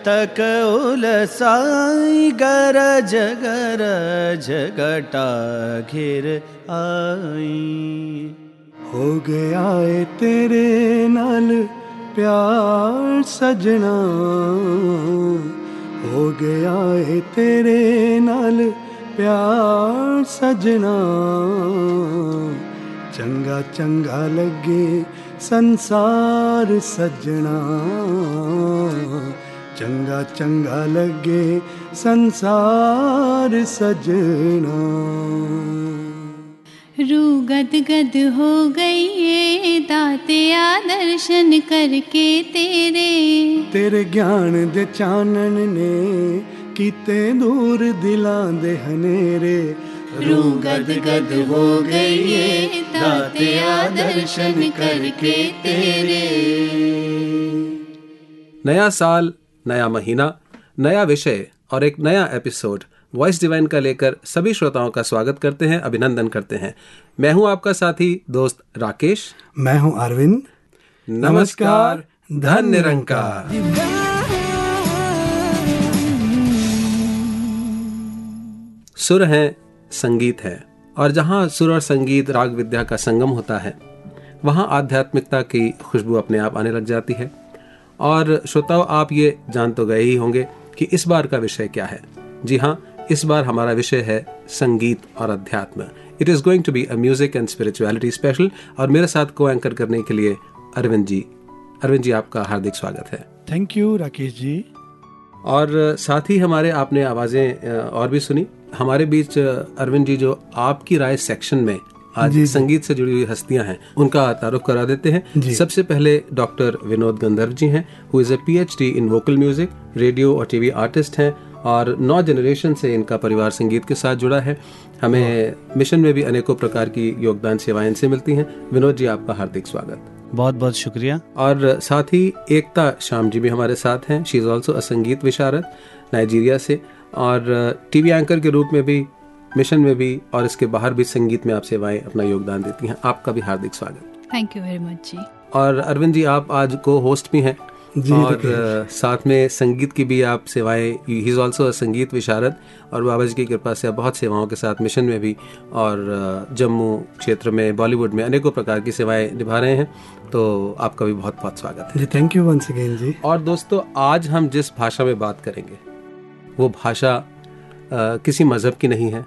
चतक उलसाई गरज गरज घटा घिर आई। हो गया है तेरे नाल प्यार सजना। हो गया है तेरे नाल प्यार सजना। चंगा चंगा लगे संसार सजना। चंगा चंगा लगे संसार सजना रू गद गद हो गई ये दातिया दर्शन करके तेरे ਤੇਰੇ ਗਿਆਨ ਦੇ ਚਾਨਣ ਨੇ ਕੀਤੇ ਦੂਰ ਦਿਲਾਂ ਦੇ ਹਨੇਰੇ रू गद गद हो गई ये दातिया दर्शन करके तेरे नया साल नया महीना नया विषय और एक नया एपिसोड वॉइस डिवाइन का लेकर सभी श्रोताओं का स्वागत करते हैं अभिनंदन करते हैं। मैं हूँ आपका साथी दोस्त राकेश। मैं हूँ अरविंद। नमस्कार धन निरंकार। सुर है संगीत है और जहाँ सुर और संगीत राग विद्या का संगम होता है वहाँ आध्यात्मिकता की खुशबू अपने आप आने लग जाती है। और श्रोताओं आप ये जान तो गए ही होंगे कि इस बार का विषय क्या है। जी हाँ इस बार हमारा विषय है संगीत और अध्यात्म। It is going to be a music and spirituality special और मेरे साथ को एंकर करने के लिए अरविंद जी। अरविंद जी आपका हार्दिक स्वागत है। Thank you Rakesh ji. और साथ ही हमारे आपने आवाज़ें और भी सुनी। हमारे बीच अरविंद जी जो आपकी राय सेक्शन में आज। संगीत से जुड़ी हुई हस्तियाँ हैं उनका तारुफ करा देते हैं। सबसे पहले डॉक्टर विनोद गंधर्व जी हैं who is a PhD in vocal music radio और टीवी आर्टिस्ट हैं और नौ जनरेशन से इनका परिवार संगीत के साथ जुड़ा है। हमें मिशन में भी अनेकों प्रकार की योगदान सेवाएँ इनसे मिलती हैं। विनोद जी आपका हार्दिक स्वागत। बहुत बहुत शुक्रिया। और साथ ही एकता श्याम जी भी हमारे साथ हैं। शी इज़ ऑल्सो अ संगीत विशारद नाइजीरिया से। और टीवी एंकर के रूप में भी मिशन में भी और इसके बाहर भी संगीत में आप सेवाएँ अपना योगदान देती हैं। आपका भी हार्दिक स्वागत। थैंक यू वेरी मच जी। और अरविंद जी आप आज को होस्ट भी हैं। जी, और साथ में संगीत की भी आप सेवाएँ ही इज़ ऑल्सो अ संगीत विशारद। और बाबा जी की कृपा से आप बहुत सेवाओं के साथ मिशन में भी और जम्मू क्षेत्र में बॉलीवुड में अनेकों प्रकार की सेवाएँ निभा रहे हैं। तो आपका भी बहुत बहुत स्वागत है। जी थैंक यू वंस अगेन जी। और दोस्तों आज हम जिस भाषा में बात करेंगे वो भाषा किसी मज़हब की नहीं है।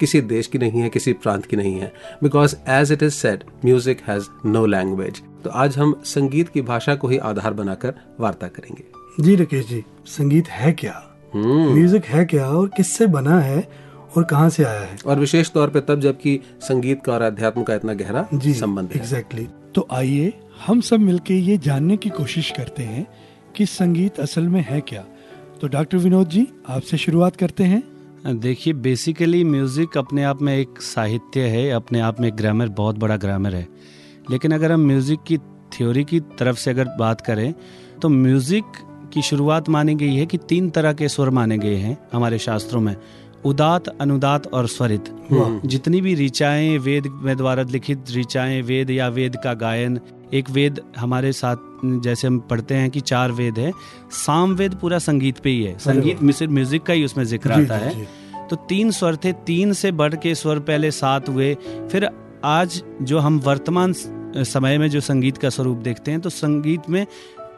किसी देश की नहीं है किसी प्रांत की नहीं है। Because as it is said music has no language तो आज हम संगीत की भाषा को ही आधार बनाकर वार्ता करेंगे। जी राकेश जी संगीत है क्या? हम्म। म्यूज़िक है क्या और किससे बना है और कहाँ से आया है? और विशेष तौर पे तब जबकि संगीत का और अध्यात्म का इतना गहरा जी संबंध है। एग्जैक्टली तो आइए हम सब मिलके ये जानने की कोशिश करते हैं कि संगीत असल में है क्या। तो डॉक्टर विनोद जी आपसे शुरुआत करते हैं। देखिए बेसिकली म्यूज़िक अपने आप में एक साहित्य है अपने आप में एक ग्रामर बहुत बड़ा ग्रामर है। लेकिन अगर हम म्यूज़िक की थ्योरी की तरफ़ से अगर बात करें तो म्यूज़िक की शुरुआत मानी गई है कि तीन तरह के स्वर माने गए हैं हमारे शास्त्रों में। उदात अनुदात और स्वरित। जितनी भी ऋचाएँ वेद में द्वारा लिखित ऋचाएँ वेद या वेद का गायन एक वेद हमारे साथ जैसे हम पढ़ते हैं कि चार वेद है साम वेद पूरा संगीत पे ही है। संगीत म्यूज़िक का ही उसमें ज़िक्र आता है। तो तीन स्वर थे तीन से बढ़ के स्वर पहले सात हुए। फिर आज जो हम वर्तमान समय में जो संगीत का स्वरूप देखते हैं तो संगीत में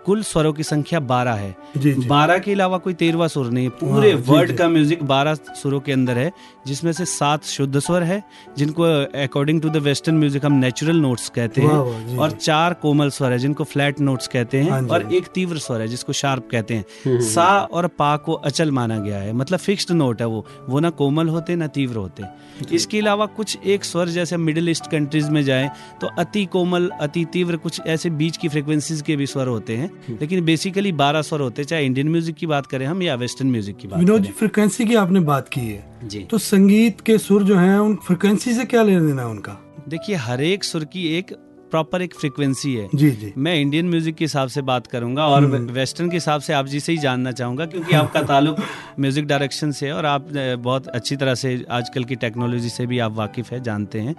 कुल स्वरों की संख्या बारह है। जी जी। बारह के अलावा कोई तेरवा सुर नहीं। है पूरे हाँ, वर्ड का म्यूज़िक बारह सुरों के अंदर है जिसमें से सात शुद्ध स्वर है जिनको according to the western music हम नेचुरल नोट्स कहते हैं और चार कोमल स्वर है जिनको फ्लैट नोट्स कहते हैं हाँ और एक तीव्र स्वर है जिसको शार्प कहते हैं। सा और पा को अचल माना गया है मतलब फिक्स्ड नोट है वो। वो ना कोमल होते ना तीव्र होते। इसके अलावा कुछ एक स्वर जैसे मिडिल ईस्ट कंट्रीज़ में जाए तो अति कोमल अति तीव्र कुछ ऐसे बीच की फ्रिक्वेंसीज के भी स्वर होते हैं लेकिन बेसिकली बारह स्वर होते हैं चाहे इंडियन म्यूज़िक की बात करें हम या वेस्टर्न म्यूज़िक की बात विनोद जी फ्रिक्वेंसी की आपने बात की है। जी। तो संगीत के सुर जो हैं उन फ्रिक्वेंसी से क्या लेना देना है उनका? देखिए हर एक सुर की एक प्रॉपर एक फ्रिक्वेंसी है। जी जी। मैं इंडियन म्यूज़िक के हिसाब से बात करूँगा और हम्म। वेस्टर्न के हिसाब से आप जी से ही जानना चाहूँगा क्योंकि आपका ताल्लुक म्यूज़िक डायरेक्शन से है और आप बहुत अच्छी तरह से आजकल की टेक्नोलॉजी से भी आप वाकिफ है जानते हैं।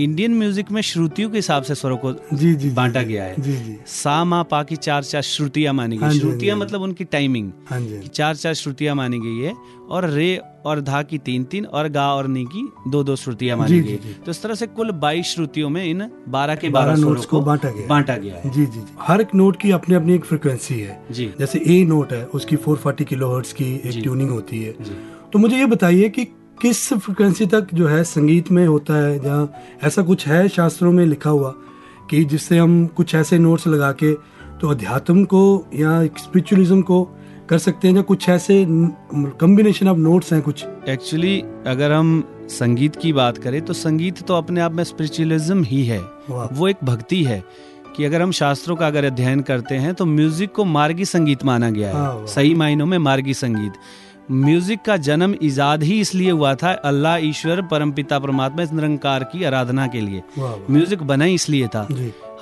इंडियन म्यूज़िक में श्रुतियों के हिसाब से स्वरों को जी जी बांटा गया है। जी जी। सा मा पा की चार चार श्रुतियाँ मानी हाँ गई जी, हाँ श्रुतियाँ मतलब उनकी टाइमिंग हाँ जी चार चार श्रुतियाँ मानी गई है और रे और धा की तीन तीन और गा और नी की दो दो श्रुतियाँ मानी गई। तो इस तरह से कुल बाईस श्रुतियों में इन बारह के बारह नोट्स को बांटा गया बांटा गया है। जी जी हर एक नोट की अपनी अपनी एक फ्रिक्वेंसी है। जी। जैसे ए नोट है उसकी 440 किलोहर्ट्ज की एक। ट्यूनिंग होती है। तो मुझे ये बताइए कि किस फ्रिक्वेंसी तक जो है संगीत में होता है? जहाँ ऐसा कुछ है शास्त्रों में लिखा हुआ कि जिससे हम कुछ ऐसे नोट्स लगा के तो अध्यात्म को या स्पिरिचुअलिज्म को कर सकते हैं या कुछ ऐसे कॉम्बिनेशन ऑफ़ नोट्स हैं कुछ? एक्चुअली अगर हम संगीत की बात करें तो संगीत तो अपने आप में स्पिरिचुअलिज्म ही है। वो एक भक्ति है कि अगर हम शास्त्रों का अगर अध्ययन करते हैं तो म्यूज़िक को मार्गी संगीत माना गया हाँ, है सही मायनों में मार्गी संगीत। म्यूज़िक का जन्म इजाद ही इसलिए हुआ था अल्लाह ईश्वर परमपिता परमात्मा इस निरंकार की आराधना के लिए। म्यूज़िक बना ही इसलिए था।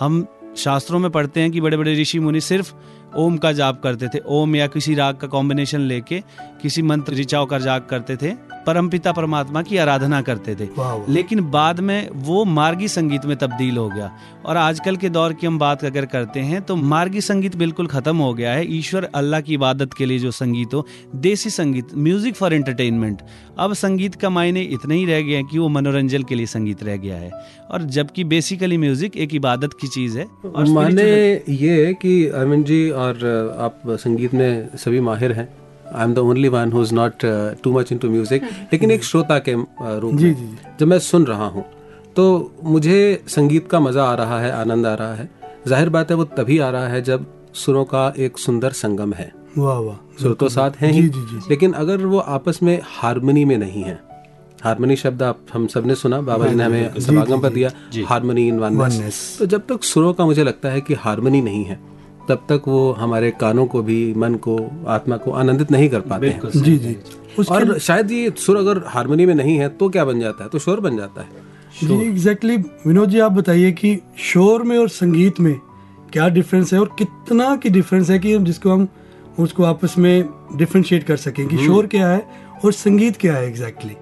हम शास्त्रों में पढ़ते हैं कि बड़े बड़े ऋषि मुनि सिर्फ़ ओम का जाप करते थे ओम या किसी राग का कॉम्बिनेशन लेके किसी मंत्र ऋचाओं का जाप करते थे। परमपिता परमात्मा की आराधना करते थे। लेकिन बाद में वो मार्गी संगीत में तब्दील हो गया। और आजकल के दौर की हम बात अगर करते हैं तो मार्गी संगीत बिल्कुल खत्म हो गया है। ईश्वर अल्लाह की इबादत के लिए जो संगीत हो देसी संगीत म्यूज़िक फॉर एंटरटेनमेंट अब संगीत का मायने इतना ही रह गया है कि वो मनोरंजन के लिए संगीत रह गया है। और जबकि बेसिकली म्यूज़िक एक इबादत की चीज़ है और माने ये है कि अरविंद जी और आप संगीत में सभी माहिर हैं। I am the only one who is not too much into music लेकिन एक श्रोता के uh, रूप में जब मैं सुन रहा हूँ तो मुझे संगीत का मज़ा आ रहा है आनंद आ रहा है। ज़ाहिर बात है वो तभी आ रहा है जब सुरों का एक सुंदर संगम है। वाह वाह सुर तो साथ हैं ही जी, जी, जी। लेकिन अगर वो आपस में हारमोनी में नहीं है हारमोनी शब्द आप हम सबने सुना बाबा जी ने हमें समागम पर दिया हारमोनी इन वननेस Oneness। तो जब तक सुरों का मुझे लगता है कि हारमोनी नहीं है तब तक वो हमारे कानों को भी मन को आत्मा को आनंदित नहीं कर पाते हैं। जी जी। और शायद ये सुर अगर हारमोनी में नहीं है तो क्या बन जाता है? तो शोर बन जाता है। जी एग्जैक्टली विनोद जी आप बताइए कि शोर में और संगीत में क्या डिफरेंस है और कितना की डिफरेंस है कि हम जिसको हम उसको आपस में डिफ्रेंशिएट कर सकें कि शोर क्या है और संगीत क्या है एग्जैक्टली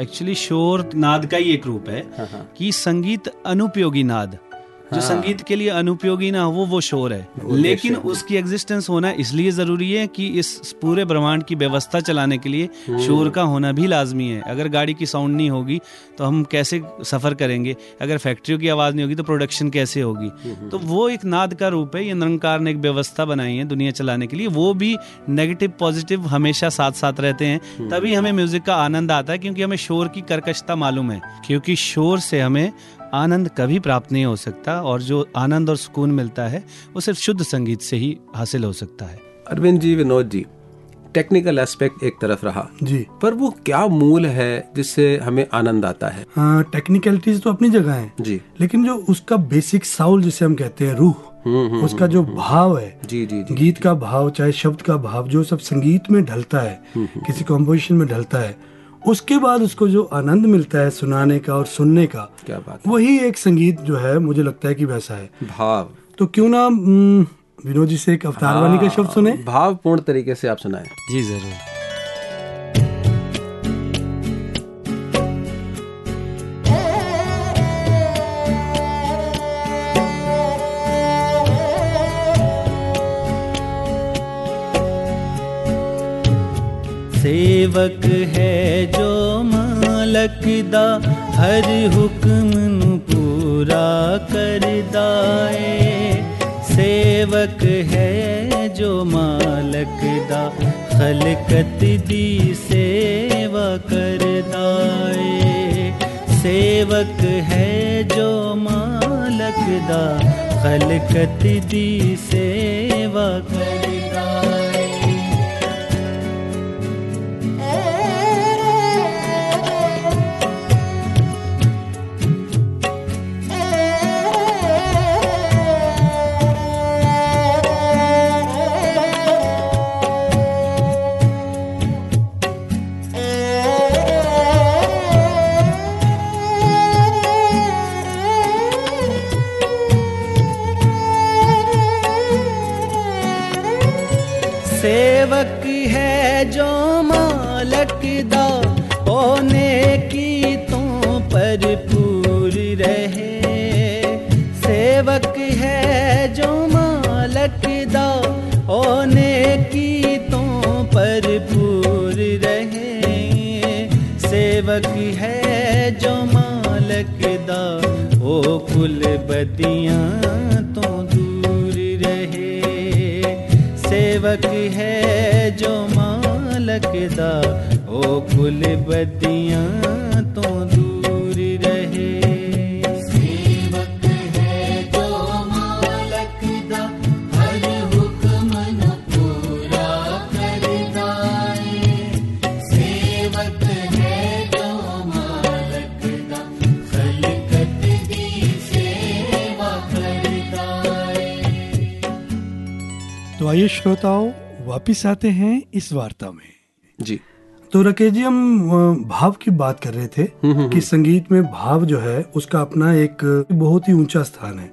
एक्चुअली शोर नाद का ही एक रूप है। कि संगीत अनुपयोगी नाद। जो संगीत के लिए अनुपयोगी ना हो वो शोर है। लेकिन उसकी एग्जिस्टेंस होना इसलिए ज़रूरी है कि इस पूरे ब्रह्मांड की व्यवस्था चलाने के लिए शोर का होना भी लाजमी है। अगर गाड़ी की साउंड नहीं होगी तो हम कैसे सफ़र करेंगे? अगर फैक्ट्रियों की आवाज़ नहीं होगी तो प्रोडक्शन कैसे होगी? तो वो एक नाद का रूप है। ये निरंकार ने एक व्यवस्था बनाई है दुनिया चलाने के लिए। वो भी नेगेटिव पॉजिटिव हमेशा साथ साथ रहते हैं। तभी हमें म्यूज़िक का आनंद आता है क्योंकि हमें शोर की कर्कशता मालूम है। क्योंकि शोर से हमें आनंद कभी प्राप्त नहीं हो सकता और जो आनंद और सुकून मिलता है वो सिर्फ़ शुद्ध संगीत से ही हासिल हो सकता है। अरविंद जी विनोद जी टेक्निकल एस्पेक्ट एक तरफ़ रहा। जी। पर वो क्या मूल है जिससे हमें आनंद आता है? हाँ टेक्निकलिटीज तो अपनी जगह है। जी। लेकिन जो उसका बेसिक साउल जिसे हम कहते हैं रूह हम्म हम्म उसका जो भाव है जी जी जी। गीत का भाव चाहे शब्द का भाव जो सब संगीत में ढलता है किसी कॉम्पोजिशन में ढलता है उसके बाद उसको जो आनंद मिलता है सुनाने का और सुनने का क्या बात है। वही एक संगीत जो है मुझे लगता है कि वैसा है। भाव। तो क्यों ना विनोद जी से एक अवतार वाणी का शब्द सुने। भावपूर्ण तरीके से आप सुनाए। जी ज़रूर। सेवक है जो मालक दा, हर हुक्म पूरा करदा ਏ सेवक है जो मालक दा, खलकत दी सेवा करदा ए सेवक है जो मालक दा, खलकत दी सेवा करदा की तो पर पूर रहे? सेवक है जो मालक दा, ओ कुल बदियाँ तो दूर रहे। सेवक है जो मालक ओ कुल आइए श्रोताओं वापिस आते हैं इस वार्ता में। जी। तो राकेश जी हम भाव की बात कर रहे थे कि संगीत में भाव जो है उसका अपना एक बहुत ही ऊँचा स्थान है।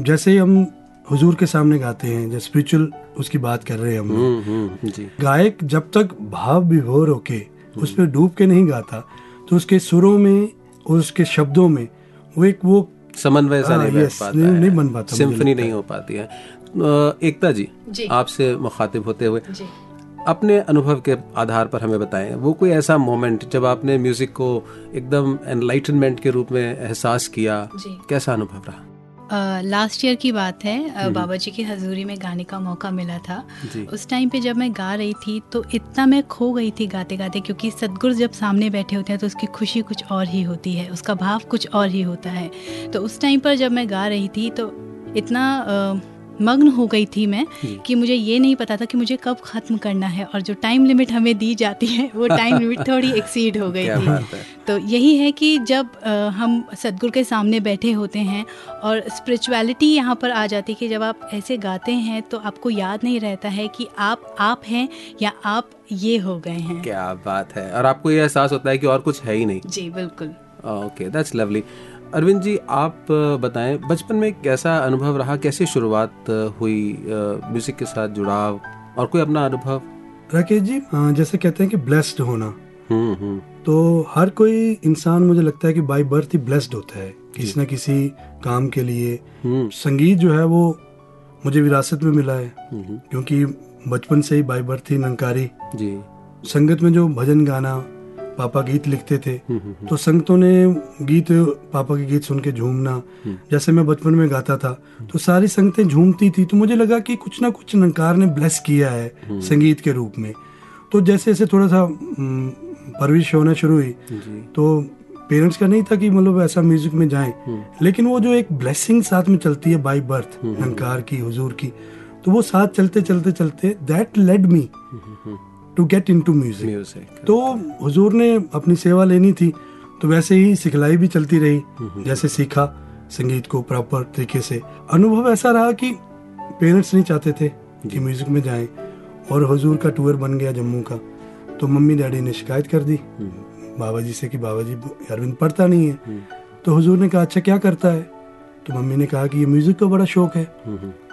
जैसे हम हुजूर के सामने गाते हैं जब स्पिरिचुअल उसकी बात कर रहे हैं हम। हम्म हम्म गायक जब तक भाव विभोर होके उस पर डूब के नहीं गाता तो उसके सुरों में और उसके शब्दों में वो एक वो समन्वय सा हाँ, नहीं नहीं- नहीं बन पाता, सिम्फनी नहीं हो पाती है। एकता जी जी। आपसे मुखातिब होते हुए। जी। अपने अनुभव के आधार पर हमें बताएँ वो कोई ऐसा मोमेंट जब आपने म्यूज़िक को एकदम एनलाइटनमेंट के रूप में एहसास किया। कैसा अनुभव रहा? लास्ट uh, ईयर की बात है अ, बाबा जी की हजूरी में गाने का मौका मिला था। उस टाइम पे जब मैं गा रही थी तो इतना मैं खो गई थी गाते गाते क्योंकि सदगुरु जब सामने बैठे होते हैं तो उसकी खुशी कुछ और ही होती है उसका भाव कुछ और ही होता है। तो उस टाइम पर जब मैं गा रही थी तो इतना अ, मग्न हो गई थी मैं कि मुझे ये नहीं पता था कि मुझे कब ख़त्म करना है और जो टाइम लिमिट हमें दी जाती है वो टाइम लिमिट थोड़ी एक्सीड हो गई थी। तो यही है कि जब हम सदगुरु के सामने बैठे होते हैं और स्पिरिचुअलिटी यहाँ पर आ जाती है कि जब आप ऐसे गाते हैं तो आपको याद नहीं रहता है कि आप आप हैं या आप ये हो गए हैं। क्या बात है। और आपको ये एहसास होता है कि और कुछ है ही नहीं। जी बिल्कुल। Okay that's lovely Arvind ji आप बताएँ बचपन में कैसा अनुभव रहा? कैसे शुरुआत हुई म्यूज़िक के साथ जुड़ाव और कोई अपना अनुभव? राकेश जी जैसे कहते हैं कि ब्लेस्ड होना। हम्म हम्म। तो हर कोई इंसान मुझे लगता है कि बाई बर्थ ही ब्लेस्ड होता है किसी न किसी काम के लिए। हम्म। संगीत जो है वो मुझे विरासत में मिला है क्योंकि बचपन से ही बाई बर्थ ही नंकारी। जी। संगत में जो भजन गाना पापा गीत लिखते थे। हम्म, हम्म, तो संगतों ने गीत पापा के गीत सुन के झूमना। जैसे मैं बचपन में गाता था। तो सारी संगतें झूमती थी। तो मुझे लगा कि कुछ ना कुछ नंकार ने ब्लेस किया है संगीत के रूप में। तो जैसे जैसे थोड़ा सा परविश होना शुरू हुई तो पेरेंट्स का नहीं था कि मतलब ऐसा म्यूज़िक में जाएँ। लेकिन वो जो एक ब्लेसिंग साथ में चलती है बाई बर्थ नंकार की हुजूर की तो वो साथ चलते चलते चलते that led me to get into music तो हुजूर ने अपनी सेवा लेनी थी तो वैसे ही सिखलाई भी चलती रही जैसे सीखा संगीत को प्रॉपर तरीके से। अनुभव ऐसा रहा कि पेरेंट्स नहीं चाहते थे कि म्यूज़िक में जाएँ और हुजूर का टूर बन गया जम्मू का। तो मम्मी डैडी ने शिकायत कर दी। बाबा जी से कि बाबा जी अरविंद पढ़ता नहीं है। तो हुजूर ने कहा अच्छा क्या करता है? तो मम्मी ने कहा कि ये म्यूज़िक का बड़ा शौक है।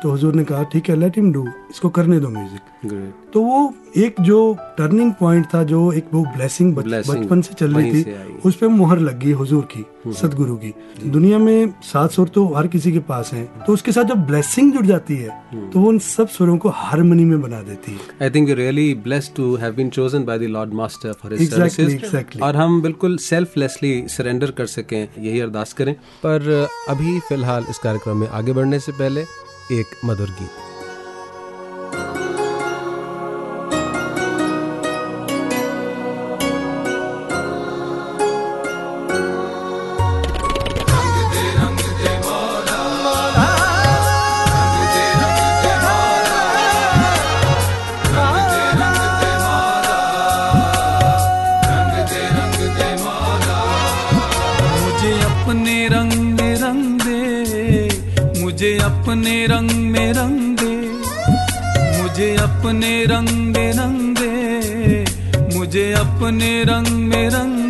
तो हुजूर ने कहा ठीक है लेट हिम डू इसको करने दो म्यूज़िक तो वो एक जो टर्निंग पॉइंट था जो एक वो ब्लेसिंग बचपन से चल रही थी उस पे मुहर लग गई हुजूर की सदगुरु की। दुनिया में सात सुर तो हर किसी के पास हैं। तो उसके साथ जब ब्लेसिंग जुड़ जाती है तो वो उन सब सुरों को हारमोनी में बना देती है। I think you really blessed to have been chosen by the lord master for his services. और हम बिल्कुल सेल्फलेसली सरेंडर कर सकें यही अरदास करें। पर अभी फ़िलहाल इस कार्यक्रम में आगे बढ़ने से पहले एक मधुर गीत। रंग में रंग दे मुझे अपने रंग में रंग दे मुझे अपने रंग में रंग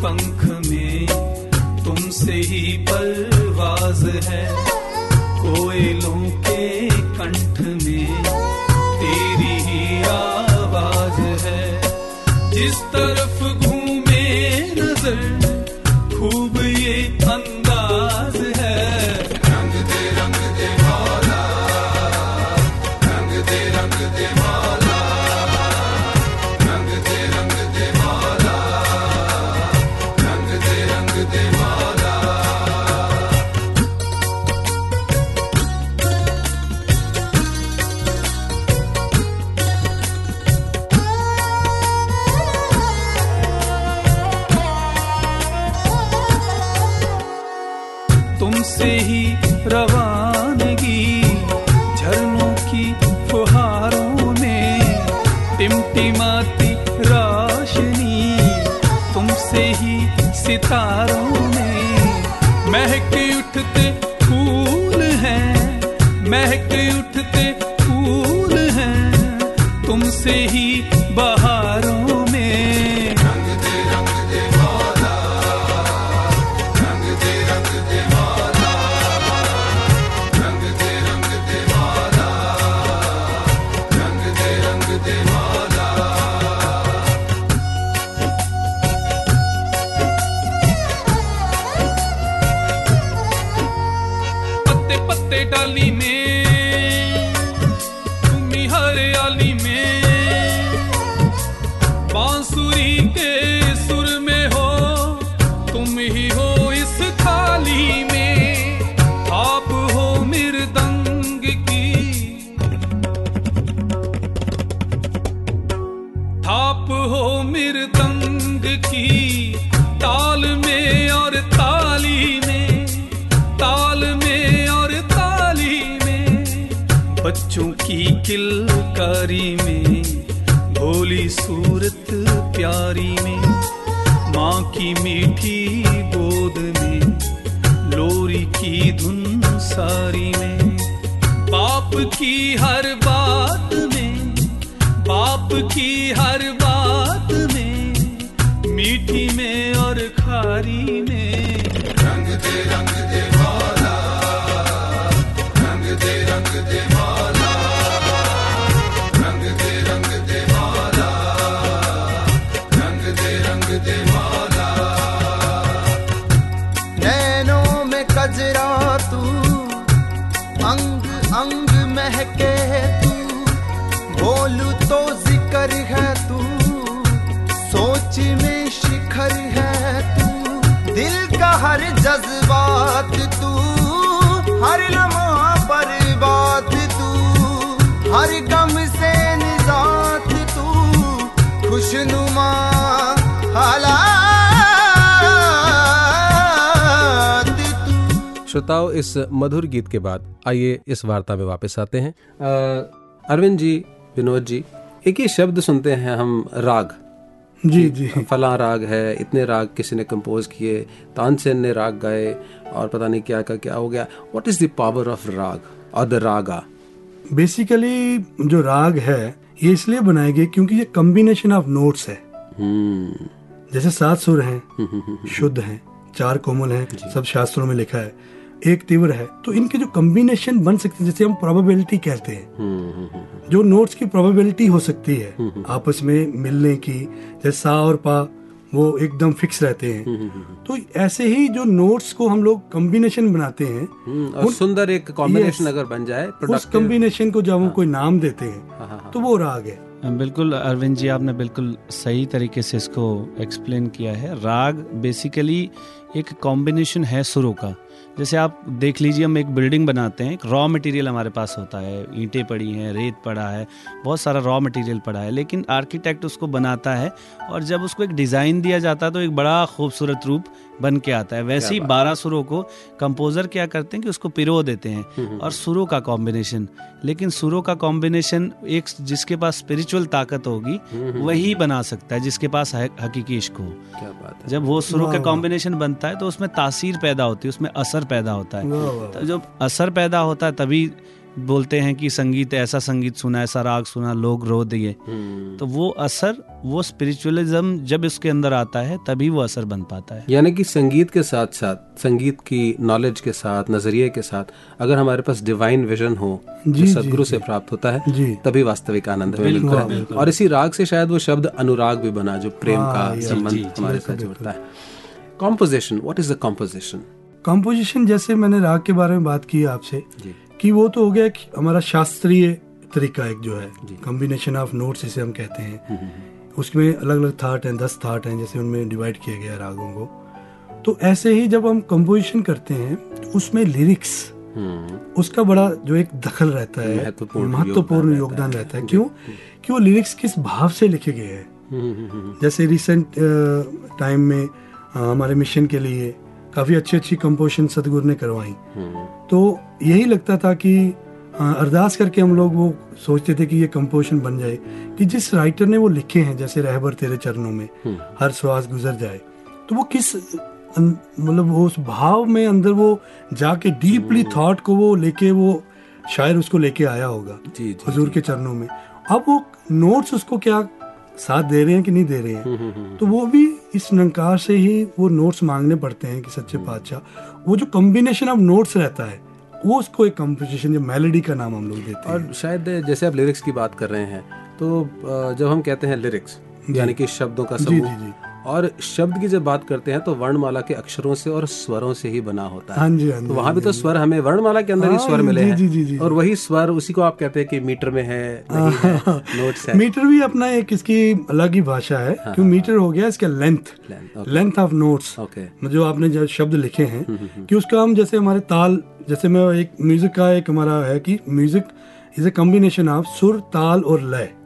放空 बच्चों की किलकारी में भोली सूरत प्यारी में, माँ की मीठी गोद में, लोरी की धुन सारी में। बाप की हर बात में बाप की श्रोताओं इस मधुर गीत के बाद। आइए इस वार्ता में वापस आते हैं। अरविंद जी विनोद जी एक ही शब्द सुनते हैं हम राग। जी जी। फला राग है इतने राग किसी ने कंपोज किए तानसेन ने राग गाए और पता नहीं क्या का क्या हो गया। What is the power of raga और द रागा? बेसिकली जो राग है ये इसलिए बनाए गए क्योंकि ये कॉम्बिनेशन ऑफ़ नोट्स है। जैसे सात सुर हैं शुद्ध हैं चार कोमल हैं सब शास्त्रों में लिखा है। एक तीव्र है तो इनके जो कॉम्बिनेशन बन सकते हैं जैसे हम प्रोबेबिलिटी कहते हैं हम्म, हम्म, हम्म, जो नोट्स की प्रोबेबिलिटी हो सकती है आपस में मिलने की जैसे सा और पा वो एकदम फिक्स रहते हैं। तो ऐसे ही जो नोट्स को हम लोग कॉम्बिनेशन बनाते हैं और सुंदर एक कॉम्बिनेशन अगर बन जाए उस कॉम्बिनेशन को जब हम कोई नाम देते हाँ, हाँ, हैं तो वो राग है बिल्कुल अरविंद जी आपने बिल्कुल सही तरीके से इसको एक्सप्लेन किया है। राग बेसिकली एक कॉम्बिनेशन है सुरों का। जैसे आप देख लीजिए, हम एक बिल्डिंग बनाते हैं। एक रॉ मटेरियल हमारे पास होता है। ईंटें पड़ी हैं, रेत पड़ा है, बहुत सारा रॉ मटेरियल पड़ा है। लेकिन आर्किटेक्ट उसको बनाता है और जब उसको एक डिज़ाइन दिया जाता है तो एक बड़ा खूबसूरत रूप बन के आता है। वैसे ही बारह सुरों को कंपोजर क्या करते हैं कि उसको पिरो देते हैं और सुरों का कॉम्बिनेशन लेकिन सुरों का कॉम्बिनेशन एक जिसके पास स्पिरिचुअल ताकत होगी वही बना सकता है जिसके पास हकीकी इश्क हो क्या बात है। जब वो सुरों का कॉम्बिनेशन बनता है तो उसमें तासीर पैदा होती है उसमें असर पैदा होता है। तो जब असर पैदा होता है तभी बोलते हैं कि संगीत ऐसा संगीत सुना ऐसा राग सुना लोग रो दिए। हम्म। तो वो असर वो स्पिरिचुअलिज्म जब इसके अंदर आता है तभी वो असर बन पाता है। यानी कि संगीत के साथ साथ संगीत की नॉलेज के साथ नज़रिए के साथ अगर हमारे पास डिवाइन विजन हो जो सदगुरु से प्राप्त होता है तभी वास्तविक आनंद मिलता है। और इसी राग से शायद वो शब्द अनुराग भी बना जो प्रेम हाँ, का संबंध हमारे साथ जोड़ता है। Composition what is the composition composition जैसे मैंने राग के बारे में बात की आपसे जी। कि वो तो हो गया कि हमारा शास्त्रीय तरीका एक जो है कॉम्बिनेशन ऑफ़ नोट्स जिसे हम कहते हैं। उसमें अलग अलग थाट हैं दस थाट हैं जैसे उनमें डिवाइड किया गया रागों को। तो ऐसे ही जब हम कंपोजिशन करते हैं तो उसमें लिरिक्स हम्म। उसका बड़ा जो एक दखल रहता है महत्वपूर्ण योगदान रहता है। क्यों? कि वो लिरिक्स किस भाव से लिखे गए हैं। हम्म, हम्म, हम्म, जैसे रिसेंट टाइम में हमारे मिशन के लिए काफ़ी अच्छी अच्छी कंपोजिशन सतगुरु ने करवाई। हम्म, तो यही लगता था कि अरदास करके हम लोग वो सोचते थे कि ये कंपोजिशन बन जाए कि जिस राइटर ने वो लिखे हैं जैसे रहबर तेरे चरणों में हर श्वास गुजर जाए तो वो किस मतलब उस भाव में अंदर वो जाके डीपली थॉट को वो लेके वो शायर उसको लेके आया होगा जी के चरणों में। अब वो नोट्स उसको क्या साथ दे रहे हैं कि नहीं दे रहे हैं? तो वो भी इस नंकार से ही वो नोट्स मांगने पड़ते हैं कि सच्चे पातशाह वो जो कॉम्बिनेशन ऑफ़ नोट्स रहता है वो उसको एक कंपोजिशन जो मेलोडी का नाम हम लोग देते हैं। और शायद जैसे आप लिरिक्स की बात कर रहे हैं तो जब हम कहते हैं लिरिक्स यानी कि शब्दों का जी समूह जी जी। और शब्द की जब बात करते हैं तो वर्णमाला के अक्षरों से और स्वरों से ही बना होता है। हाँ जी हाँ जी तो वहाँ भी तो स्वर हमें वर्णमाला के अंदर ही हाँ, स्वर मिले जी, हैं। जी, जी, जी। और वही स्वर उसी को आप कहते हैं कि मीटर में है नहीं है नोट्स है। मीटर भी अपना एक इसकी अलग ही भाषा है क्यों मीटर हो। गया इसका लेंथ लेंथ ऑफ़ नोट्स जो आपने जो शब्द लिखे हैं कि उसका हम जैसे हमारे ताल जैसे मैं एक म्यूज़िक का एक हमारा है कि music is a combination of sur taal और लय। हम्म हम्म हम्म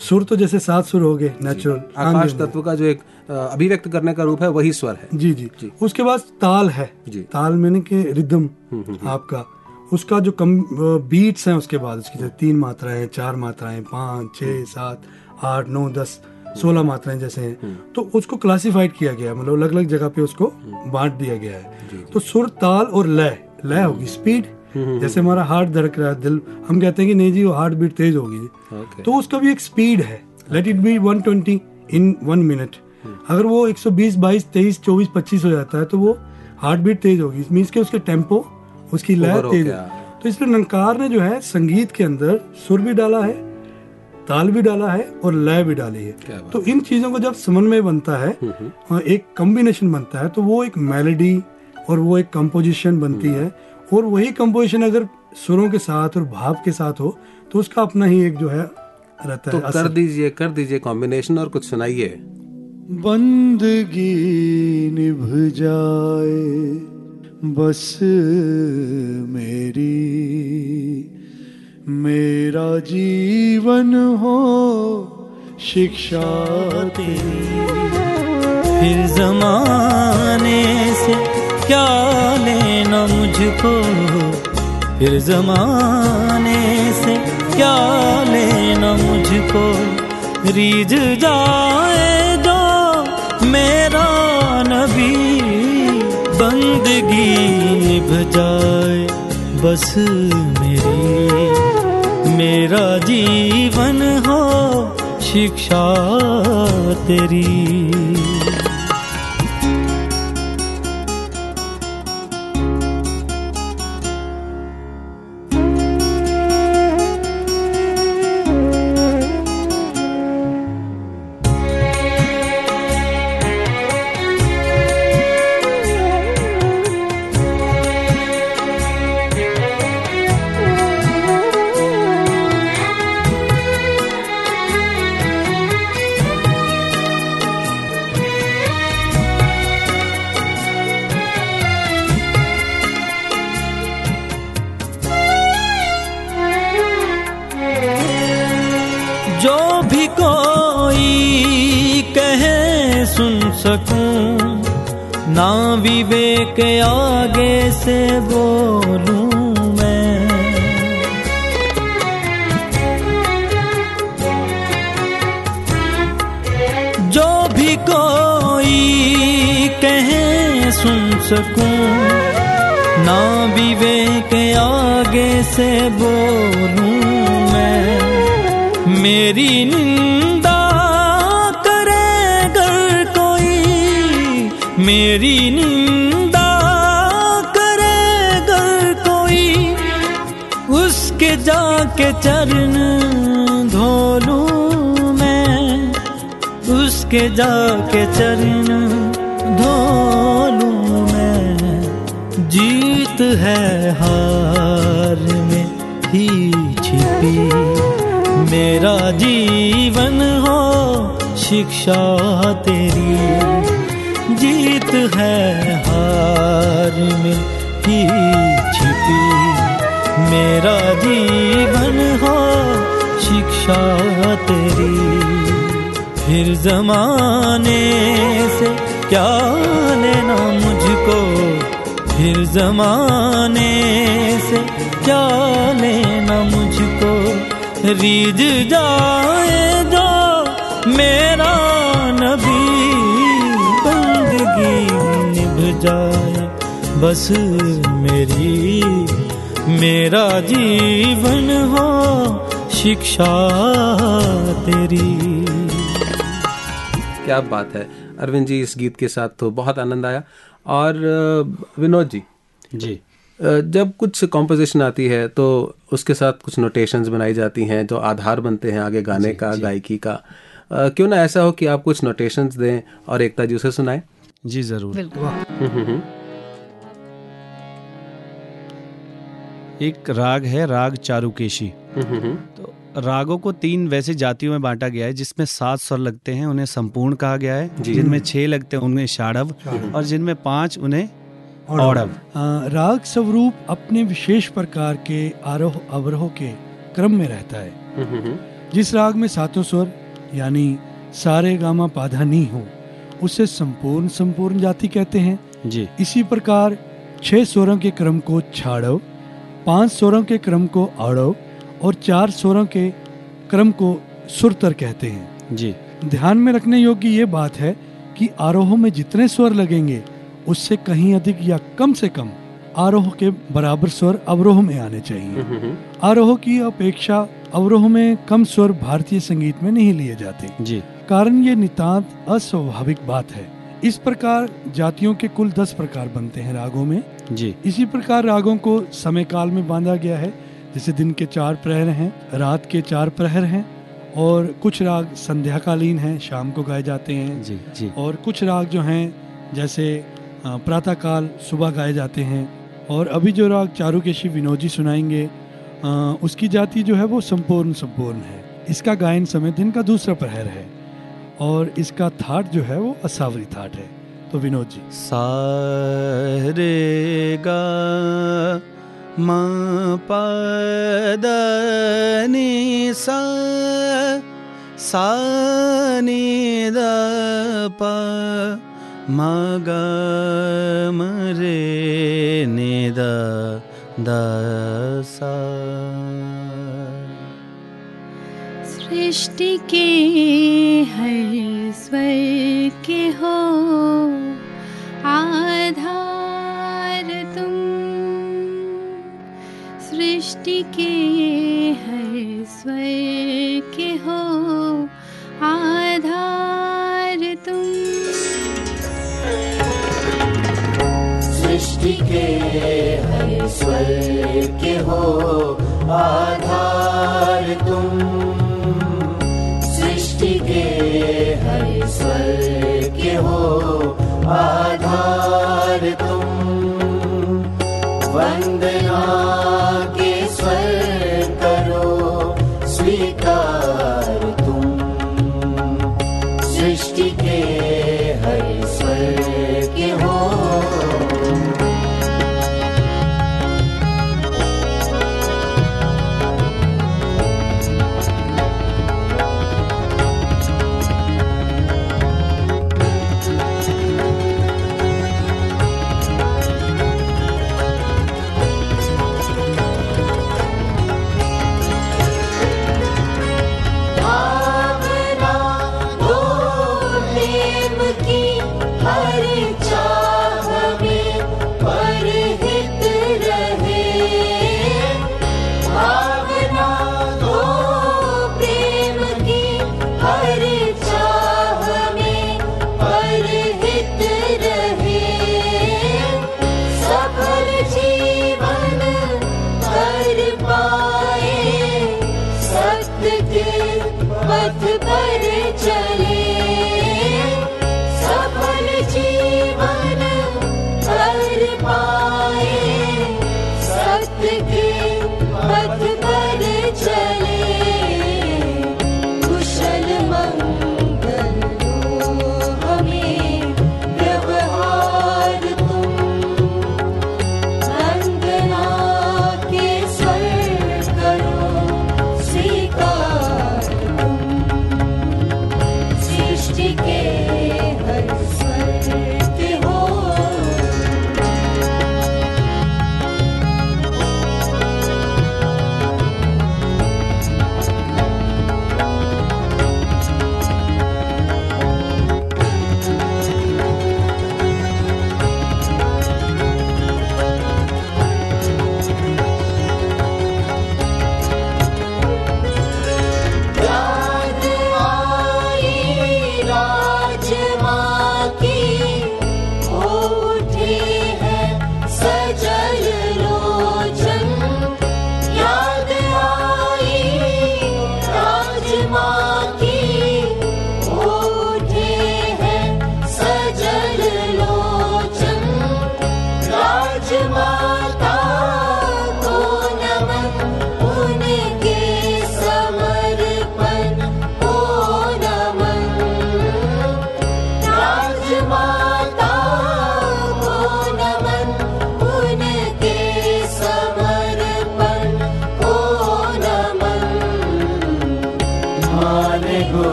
सुर तो जैसे सात सुर हो गए नेचुरल आकाश तत्व का जो एक अभिव्यक्त करने का रूप है वही स्वर है। जी जी। उसके बाद ताल है। जी। ताल मैंने के रिदम आपका। उसका जो कम बीट्स हैं उसके बाद उसकी जैसे तीन मात्राएँ हैं चार मात्राएँ पाँच छः सात आठ नौ दस सोलह मात्राएँ जैसे हैं। तो उसको क्लासिफाइड किया गया है मतलब अलग अलग जगह पे उसको बांट दिया गया है। तो सुर ताल और लय। लय होगी। स्पीड जैसे हमारा हार्ट धड़क रहा है दिल हम कहते हैं कि नहीं जी वो हार्ट बीट तेज होगी। तो उसका भी एक स्पीड है। Let it be 120 in one minute अगर वो 120 22 23 24 25 हो जाता है तो वो हार्ट बीट तेज होगी। मीन्स के उसके टेंपो उसकी लय तेज। है। तो इसलिए नंकार ने जो है संगीत के अंदर सुर भी डाला है ताल भी डाला है और लय भी डाली है। तो इन चीज़ों को जब समन्वय बनता है और एक कॉम्बिनेशन बनता है तो वो एक मेलोडी और वो एक कंपोजिशन बनती है। और वही कंपोजिशन अगर सुरों के साथ और भाव के साथ हो तो उसका अपना ही एक जो है रहता तो है कर दीजिए कर दीजिए कॉम्बिनेशन और कुछ सुनाइए। बंदगी निभ जाए बस मेरी मेरा जीवन हो शिक्षा तेरी। फिर जमाने से क्या लेना मुझको? फिर जमाने से क्या लेना मुझको? रीझ जाए जो मेरा नबी, बंदगी निभ जाए। बस मेरी, मेरा जीवन हो शिक्षा तेरी। विवेक आगे से बोलूँ मैं। जो भी कोई कहे सुन सकूँ, ना विवेक आगे से बोलूँ मैं। मेरी निंदा मेरी निंदा उसके जाके चरण धो लूँ मैं। उसके जाके चरण धो लूँ मैं। जीत है हार में ही छिपी। मेरा जीवन हो शिक्षा तेरी। जीत है हार में ही छिपी। मेरा जीवन हो, शिक्षा तेरी। फिर जमाने से क्या लेना मुझको? फिर जमाने से क्या लेना मुझको? रीझ जाए जो मेरा नबी, बंदगी निभ जाए। बस मेरी मेरा जीवन हो शिक्षा तेरी। क्या बात है। अरविंद जी इस गीत के साथ तो बहुत आनंद आया। और विनोद जी। जी। जब कुछ कॉम्पोजिशन आती है तो उसके साथ कुछ नोटेशंस बनाई जाती हैं जो आधार बनते हैं आगे गाने जी, का गायकी का। क्यों ना ऐसा हो कि आप कुछ नोटेशंस दें और एकता जी उसे सुनाएँ? जी ज़रूर। एक राग है राग चारुकेशी। तो रागों को तीन वैसे जातियों में बांटा गया है जिसमें सात स्वर लगते हैं उन्हें संपूर्ण कहा गया है। जिनमें छह लगते हैं उनमें शाड़व और जिनमें पाँच उन्हें औड़व राग स्वरूप अपने विशेष प्रकार के आरोह अवरोह के क्रम में रहता है। जिस राग में सातों स्वर यानी सारे गामा पाधा नी हो उसे संपूर्ण संपूर्ण जाति कहते हैं। जी। इसी प्रकार छह स्वरों के क्रम को छाड़व पाँच स्वरों के क्रम को औड़व और चार स्वरों के क्रम को सुरतर कहते हैं। जी। ध्यान में रखने योग्य ये बात है कि आरोह में जितने स्वर लगेंगे उससे कहीं अधिक या कम से कम आरोह के बराबर स्वर अवरोह में आने चाहिए। हम्म, हम्म। आरोह की अपेक्षा अवरोह में कम स्वर भारतीय संगीत में नहीं लिए जाते। जी। कारण ये नितांत अस्वाभाविक बात है। इस प्रकार जातियों के कुल दस प्रकार बनते हैं रागों में। जी। इसी प्रकार रागों को समय काल में बांधा गया है जैसे दिन के चार प्रहर हैं रात के चार प्रहर हैं और कुछ राग संध्याकालीन हैं शाम को गाए जाते हैं। जी जी। और कुछ राग जो हैं जैसे प्रातःकाल सुबह गाए जाते हैं। और अभी जो राग चारुकेशी विनोद जी सुनाएँगे अ, उसकी जाति जो है वो संपूर्ण संपूर्ण है। इसका गायन समय दिन का दूसरा प्रहर है और इसका थाट जो है वो असावरी थाट है। विनोद जी। सा रे गा म प द नि सा द प म ग म रे द द सा। सृष्टि के हर स्वर के हो। आधार तुम। सृष्टि के हर स्वर के हो। आधार तुम। सृष्टि के हर स्वर के हो। आधार तुम। हर के हो आधार तुम। वंदना।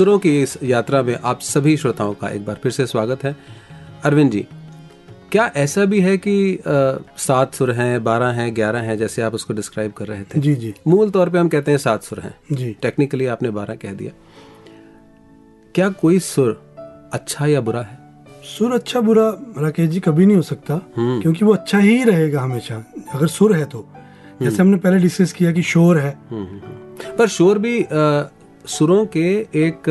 सुरों की इस यात्रा में आप सभी श्रोताओं का एक बार फिर से स्वागत है। अरविंद जी क्या ऐसा भी है कि सात सुर हैं बारह हैं ग्यारह हैं जैसे आप उसको डिस्क्राइब कर रहे थे? जी जी। मूल तौर पे हम कहते हैं सात सुर हैं। जी। टेक्निकली आपने बारह कह दिया। क्या कोई सुर अच्छा या बुरा है? सुर अच्छा बुरा राकेश जी कभी नहीं हो सकता क्योंकि वो अच्छा ही रहेगा हमेशा। अगर सुर है तो। जैसे हमने पहले डिस्कस किया कि शोर है। पर शोर भी अ, सुरों के एक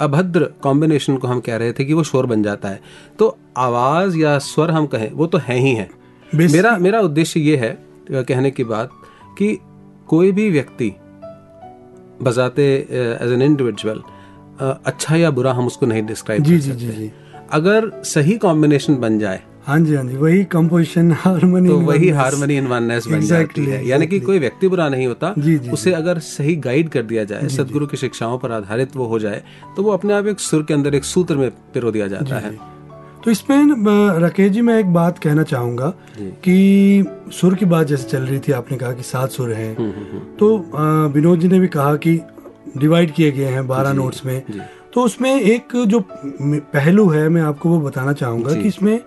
अभद्र कॉम्बिनेशन को हम कह रहे थे कि वो शोर बन जाता है। तो आवाज़ या स्वर हम कहें वो तो है ही है। मेरा मेरा उद्देश्य ये है कहने की बात कि कोई भी व्यक्ति बजाते एज एन इंडिविजुअल अच्छा या बुरा हम उसको नहीं डिस्क्राइब जी जी जी जी। अगर सही कॉम्बिनेशन बन जाए हाँ जी हाँ जी वही कंपोजिशन हारमोनी तो वही हारमोनी इन वननेस बन Exactly, जाती है। यानी कि कोई व्यक्ति बुरा नहीं होता जी, जी, उसे अगर सही गाइड कर दिया जाए सदगुरु की शिक्षाओं पर आधारित वो हो जाए तो वो अपने आप एक सुर के अंदर एक सूत्र में पिरो दिया जाता है। तो इसमें राकेश जी मैं एक बात कहना चाहूँगा कि सुर की बात जैसे चल रही थी आपने कहा कि सात सुर हैं। तो विनोद जी ने भी कहा कि डिवाइड किए गए हैं बारह नोट्स में। तो उसमें एक जो पहलू है मैं आपको वो बताना चाहूँगा कि इसमें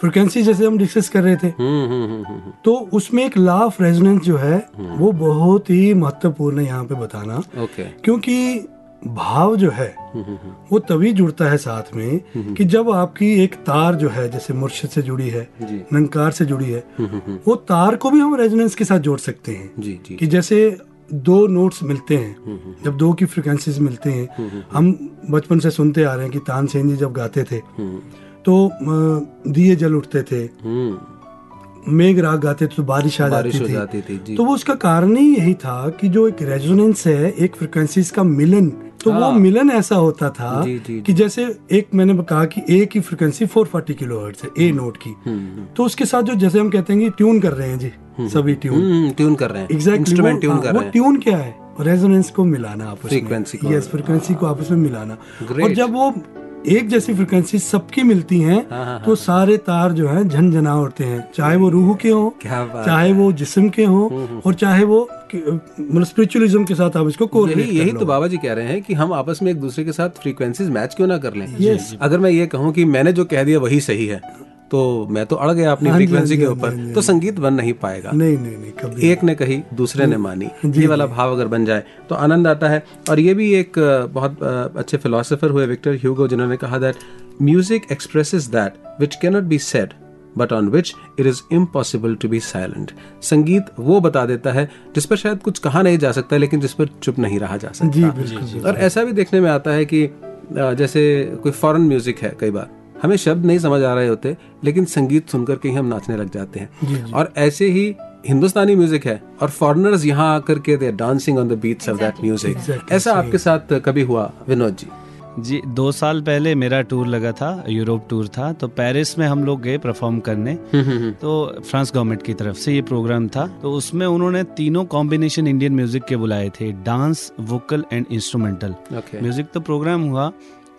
फ्रिक्वेंसी जैसे हम डिस्कस कर रहे थे। हम्म हम्म हम्म तो उसमें एक लॉ ऑफ़ रेजोनेंस जो है वो बहुत ही महत्वपूर्ण है यहाँ पे बताना। क्योंकि भाव जो है वो तभी जुड़ता है साथ में कि जब आपकी एक तार जो है जैसे मुर्शिद से जुड़ी है नंकार से जुड़ी है वो तार को भी हम रेजोनेंस के साथ जोड़ सकते हैं। जी जी। कि जैसे दो नोट्स मिलते हैं जब दो की फ्रिक्वेंसीज मिलते हैं हम बचपन से सुनते आ रहे हैं कि तानसेन जी जब गाते थे तो दिए जल उठते थे। हम्म। मेघ राग गाते थे तो बारिश आ बारिश जाती थी। जाती थी जी। तो वो उसका कारण ही यही था कि जो एक रेजोनेंस है एक फ्रिक्वेंसीज का मिलन तो वो हाँ। मिलन ऐसा होता था जी, जी, कि जैसे एक मैंने कहा कि ए की फ्रिक्वेंसी 440 किलो हर्ट्ज है ए नोट की। तो उसके साथ जो जैसे हम कहते हैं ट्यून कर रहे हैं जी सभी ट्यून हम्म, ट्यून कर रहे हैं। एग्जैक्टली ट्यून कर रहे हैं। ट्यून क्या है? रेजोनेंस को मिलाना आपस में यस फ्रीक्वेंसी को आपस में मिलाना। और जब वो एक जैसी फ्रिक्वेंसी सबकी मिलती हैं हाँ, हाँ, तो सारे तार जो हैं झनझना उठते हैं। चाहे वो रूह के हों चाहे वो जिस्म के हों और चाहे वो मतलब स्पिरिचुअलिज्म के साथ आप इसको यही कोरिलेट यही तो बाबा जी कह रहे हैं कि हम आपस में एक दूसरे के साथ फ्रीक्वेंसीज मैच क्यों ना कर लें। अगर मैं ये कहूँ कि मैंने जो कह दिया वही सही है तो मैं तो अड़ गया अपनी हाँ फ्रीक्वेंसी हाँ के ऊपर। हाँ तो संगीत बन नहीं पाएगा। नहीं नहीं नहीं कभी एक ने कही दूसरे ने मानी। ये वाला भाव अगर बन जाए तो आनंद आता है। और ये भी एक बहुत अच्छे फिलोसोफर हुए विक्टर ह्यूगो जिन्होंने कहा that music expresses that which cannot be said but on which it is impossible to be silent संगीत वो बता देता है जिस पर शायद कुछ कहा नहीं जा सकता लेकिन जिस पर चुप नहीं रहा जा सकता। जी बिल्कुल और ऐसा भी देखने में आता है कि जैसे कोई फॉरेन म्यूज़िक है कई बार। हमें शब्द नहीं समझ आ रहे होते लेकिन संगीत सुनकर के ही हम नाचने लग जाते हैं। और ऐसे ही हिंदुस्तानी म्यूज़िक है और फॉरेनर्स यहाँ आकर के they dancing on the beats of that music ऐसा आपके साथ कभी हुआ विनोद जी? जी दो साल पहले मेरा टूर लगा था यूरोप टूर था तो पेरिस में हम लोग गए परफॉर्म करने। तो फ्रांस गवर्नमेंट की तरफ़ से ये प्रोग्राम था। तो उसमें उन्होंने तीनों कॉम्बिनेशन इंडियन म्यूज़िक के बुलाए थे dance vocal and instrumental music तो प्रोग्राम हुआ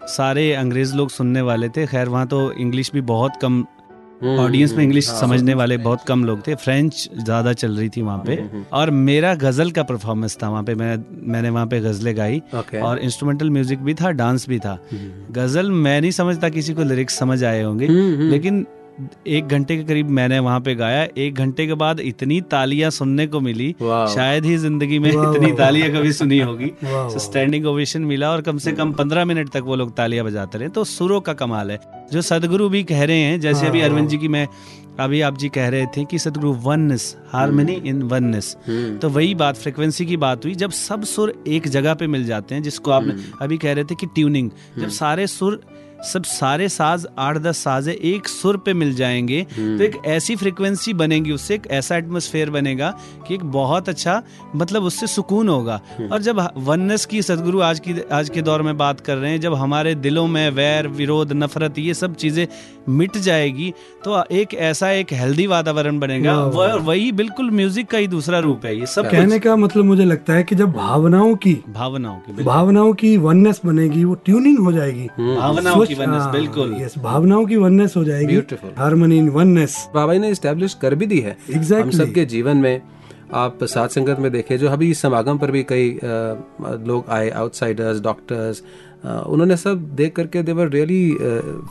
सारे अंग्रेज़ लोग सुनने वाले थे। खैर वहाँ तो इंग्लिश भी बहुत कम ऑडियंस में इंग्लिश समझने वाले बहुत कम लोग थे। फ्रेंच ज़्यादा चल रही थी वहाँ पे। और मेरा गज़ल का परफॉर्मेंस था वहाँ पे। मैं मैंने वहाँ पे गजलें गाई। और इंस्ट्रूमेंटल म्यूज़िक भी था डांस भी था। गज़ल मैं नहीं समझता किसी को लिरिक्स समझ आए होंगे। लेकिन एक घंटे के करीब मैंने वहाँ पे गाया। एक घंटे के बाद इतनी तालियाँ सुनने को मिली। शायद ही ज़िंदगी में इतनी तालियाँ कभी सुनी होगी। स्टैंडिंग ओवेशन मिला और कम से कम पंद्रह मिनट तक वो लोग तालियाँ बजाते रहे। तो सुरों का कमाल है। जो सदगुरु भी कह रहे हैं जैसे अभी हाँ, अरविंद जी की मैं अभी आप जी कह रहे थे कि सदगुरु वननेस हारमोनी इन वननेस तो वही बात फ्रिक्वेंसी की बात हुई। जब सब सुर एक जगह पे मिल जाते हैं जिसको आपने अभी कह रहे थे कि ट्यूनिंग जब सारे सुर सब सारे साज आठ दस साजे एक सुर पे मिल जाएँगे। तो एक ऐसी फ्रिक्वेंसी बनेगी उससे एक ऐसा एटमोसफेयर बनेगा कि एक बहुत अच्छा मतलब उससे सुकून होगा। और जब वननेस की सदगुरु आज की आज के दौर में बात कर रहे हैं जब हमारे दिलों में वैर विरोध नफरत ये सब चीज़ें मिट जाएगी तो एक ऐसा एक हेल्दी वातावरण बनेगा। वाह, वह बिल्कुल म्यूज़िक का ही दूसरा रूप है ये सब कहने का मतलब मुझे लगता है कि जब भावनाओं की भावनाओं की भावनाओं की वननेस बनेगी वो ट्यूनिंग हो जाएगी। भावनाओं की वननेस हाँ, बिल्कुल। yes, भावनाओं की वननेस हो जाएगी। Beautiful. हारमोनी इन वननेस बाबा ने स्टैब्लिश कर भी दी है। Exactly. हम सबके जीवन में आप सात संगत में देखें जो अभी इस समागम पर भी कई लोग आए आउटसाइडर्स डॉक्टर्स उन्होंने सब देख करके देवर रियली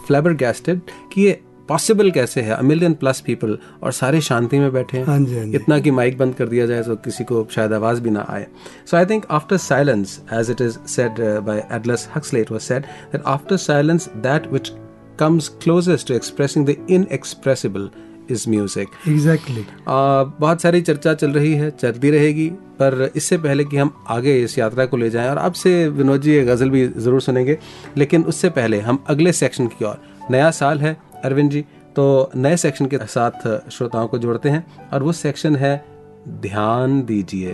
फ्लेबर गैस्टेड कि ये पॉसिबल कैसे है? मिलियन प्लस पीपल और सारे शांति में बैठे हैं। हाँ जी, हाँ जी। इतना कि माइक बंद कर दिया जाए तो किसी को शायद आवाज़ भी ना आए। So I think after silence as it is said by एडलस Huxley it was said that after silence that which comes closest to expressing the inexpressible is music. Exactly बहुत सारी चर्चा चल रही है चलती रहेगी पर इससे पहले कि हम आगे इस यात्रा को ले जाएँ और आपसे विनोद जी ये गज़ल भी ज़रूर सुनेंगे लेकिन उससे पहले हम अगले सेक्शन की ओर। नया साल है अरविंद जी तो नए सेक्शन के साथ श्रोताओं को जोड़ते हैं और वो सेक्शन है ध्यान दीजिए।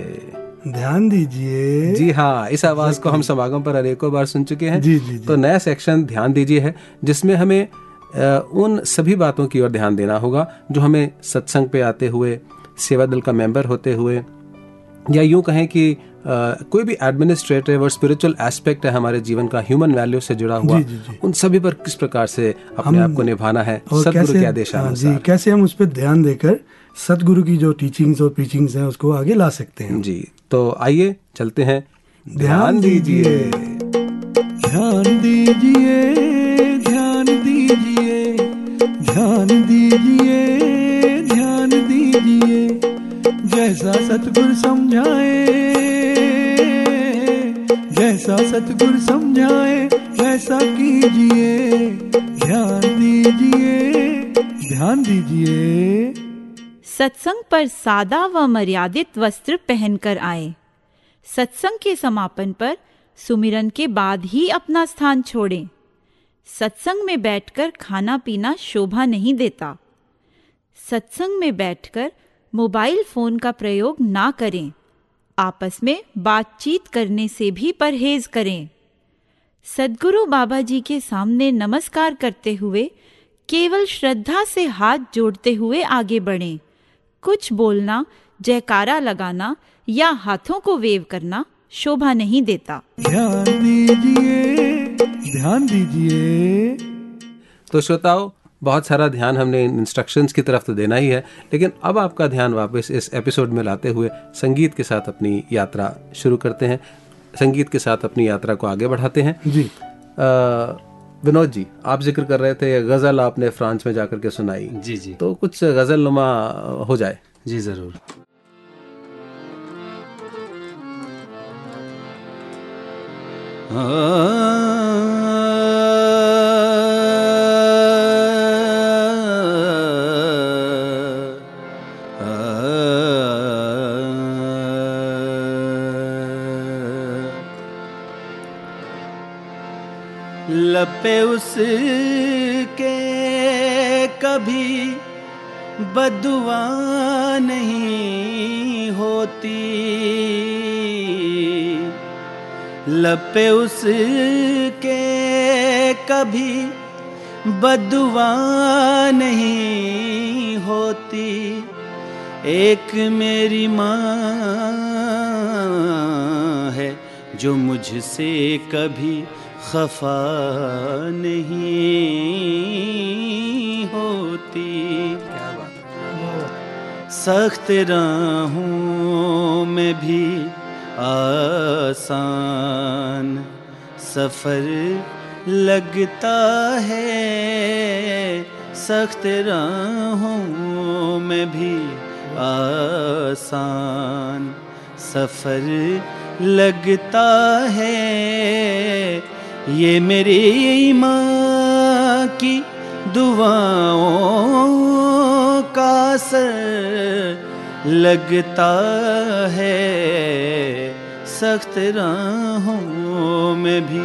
ध्यान दीजिए। जी हाँ इस आवाज़ को हम समागम पर अनेकों बार सुन चुके हैं। जी, जी, जी। तो नया सेक्शन ध्यान दीजिए है जिसमें हमें उन सभी बातों की ओर ध्यान देना होगा जो हमें सत्संग पे आते हुए सेवा दल का मेंबर होते हुए या यूँ कहें कि अ, कोई भी एडमिनिस्ट्रेटिव और स्पिरिचुअल एस्पेक्ट है हमारे जीवन का ह्यूमन वैल्यू से जुड़ा हुआ जी, जी, जी। उन सभी पर किस प्रकार से अपने आप को निभाना है सदगुरु के कैसे आदेश हाँ, जी कैसे हम उस पर ध्यान देकर सतगुरु की जो टीचिंग्स और पीचिंग्स हैं उसको आगे ला सकते हैं। जी तो आइए चलते हैं। ध्यान दीजिए। ध्यान दीजिए। दीजिए, ध्यान दीजिए ध्यान दीजिए, जैसा सतगुरु समझाए, जैसा सतगुरु समझाए वैसा कीजिए, ध्यान दीजिए ध्यान दीजिए। सत्संग पर सादा व मर्यादित वस्त्र पहनकर आए। सत्संग के समापन पर सुमिरन के बाद ही अपना स्थान छोड़ें। सत्संग में बैठकर खाना पीना शोभा नहीं देता। सत्संग में बैठकर मोबाइल फ़ोन का प्रयोग ना करें। आपस में बातचीत करने से भी परहेज करें। सदगुरु बाबा जी के सामने नमस्कार करते हुए, केवल श्रद्धा से हाथ जोड़ते हुए आगे बढ़ें। कुछ बोलना, जयकारा लगाना या हाथों को वेव करना शोभा नहीं देता। ध्यान दीजिए। ध्यान दीजिए। तो श्रोताओं बहुत सारा ध्यान हमने इन इंस्ट्रक्शंस की तरफ़ तो देना ही है लेकिन अब आपका ध्यान वापस इस एपिसोड में लाते हुए संगीत के साथ अपनी यात्रा शुरू करते हैं। संगीत के साथ अपनी यात्रा को आगे बढ़ाते हैं। जी। विनोद जी आप ज़िक्र कर रहे थे गज़ल आपने फ्रांस में जाकर के सुनाई। जी जी। तो कुछ गज़ल नुमा हो जाए। जी ज़रूर। लपे उसके कभी बदुआ नहीं होती। लपे उसके कभी बदुआ नहीं होती। एक मेरी माँ है जो मुझसे कभी खफा नहीं होती। क्या बात? सख्त राहों में भी आसान सफ़र लगता है। सख्त राहों में भी आसान सफ़र लगता है। ये मेरी माँ की दुआओं का असर लगता है सख्त राहों में भी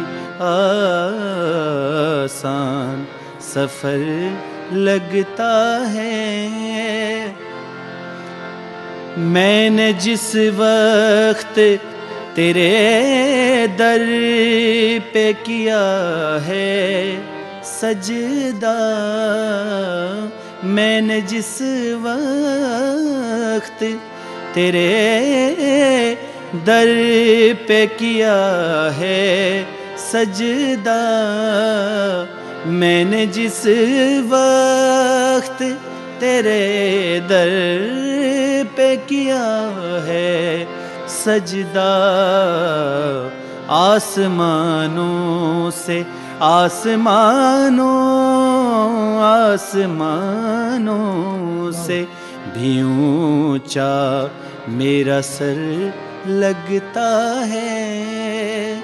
आसान सफ़र लगता है। मैंने जिस वक्त तेरे दर पे किया है सजदा मैंने जिस वक्त तेरे दर पे किया है सजदा, मैंने जिस वक्त तेरे दर पे किया है सजदा, आसमानों से, आसमानों आसमानों से भी ऊँचा मेरा सर लगता है।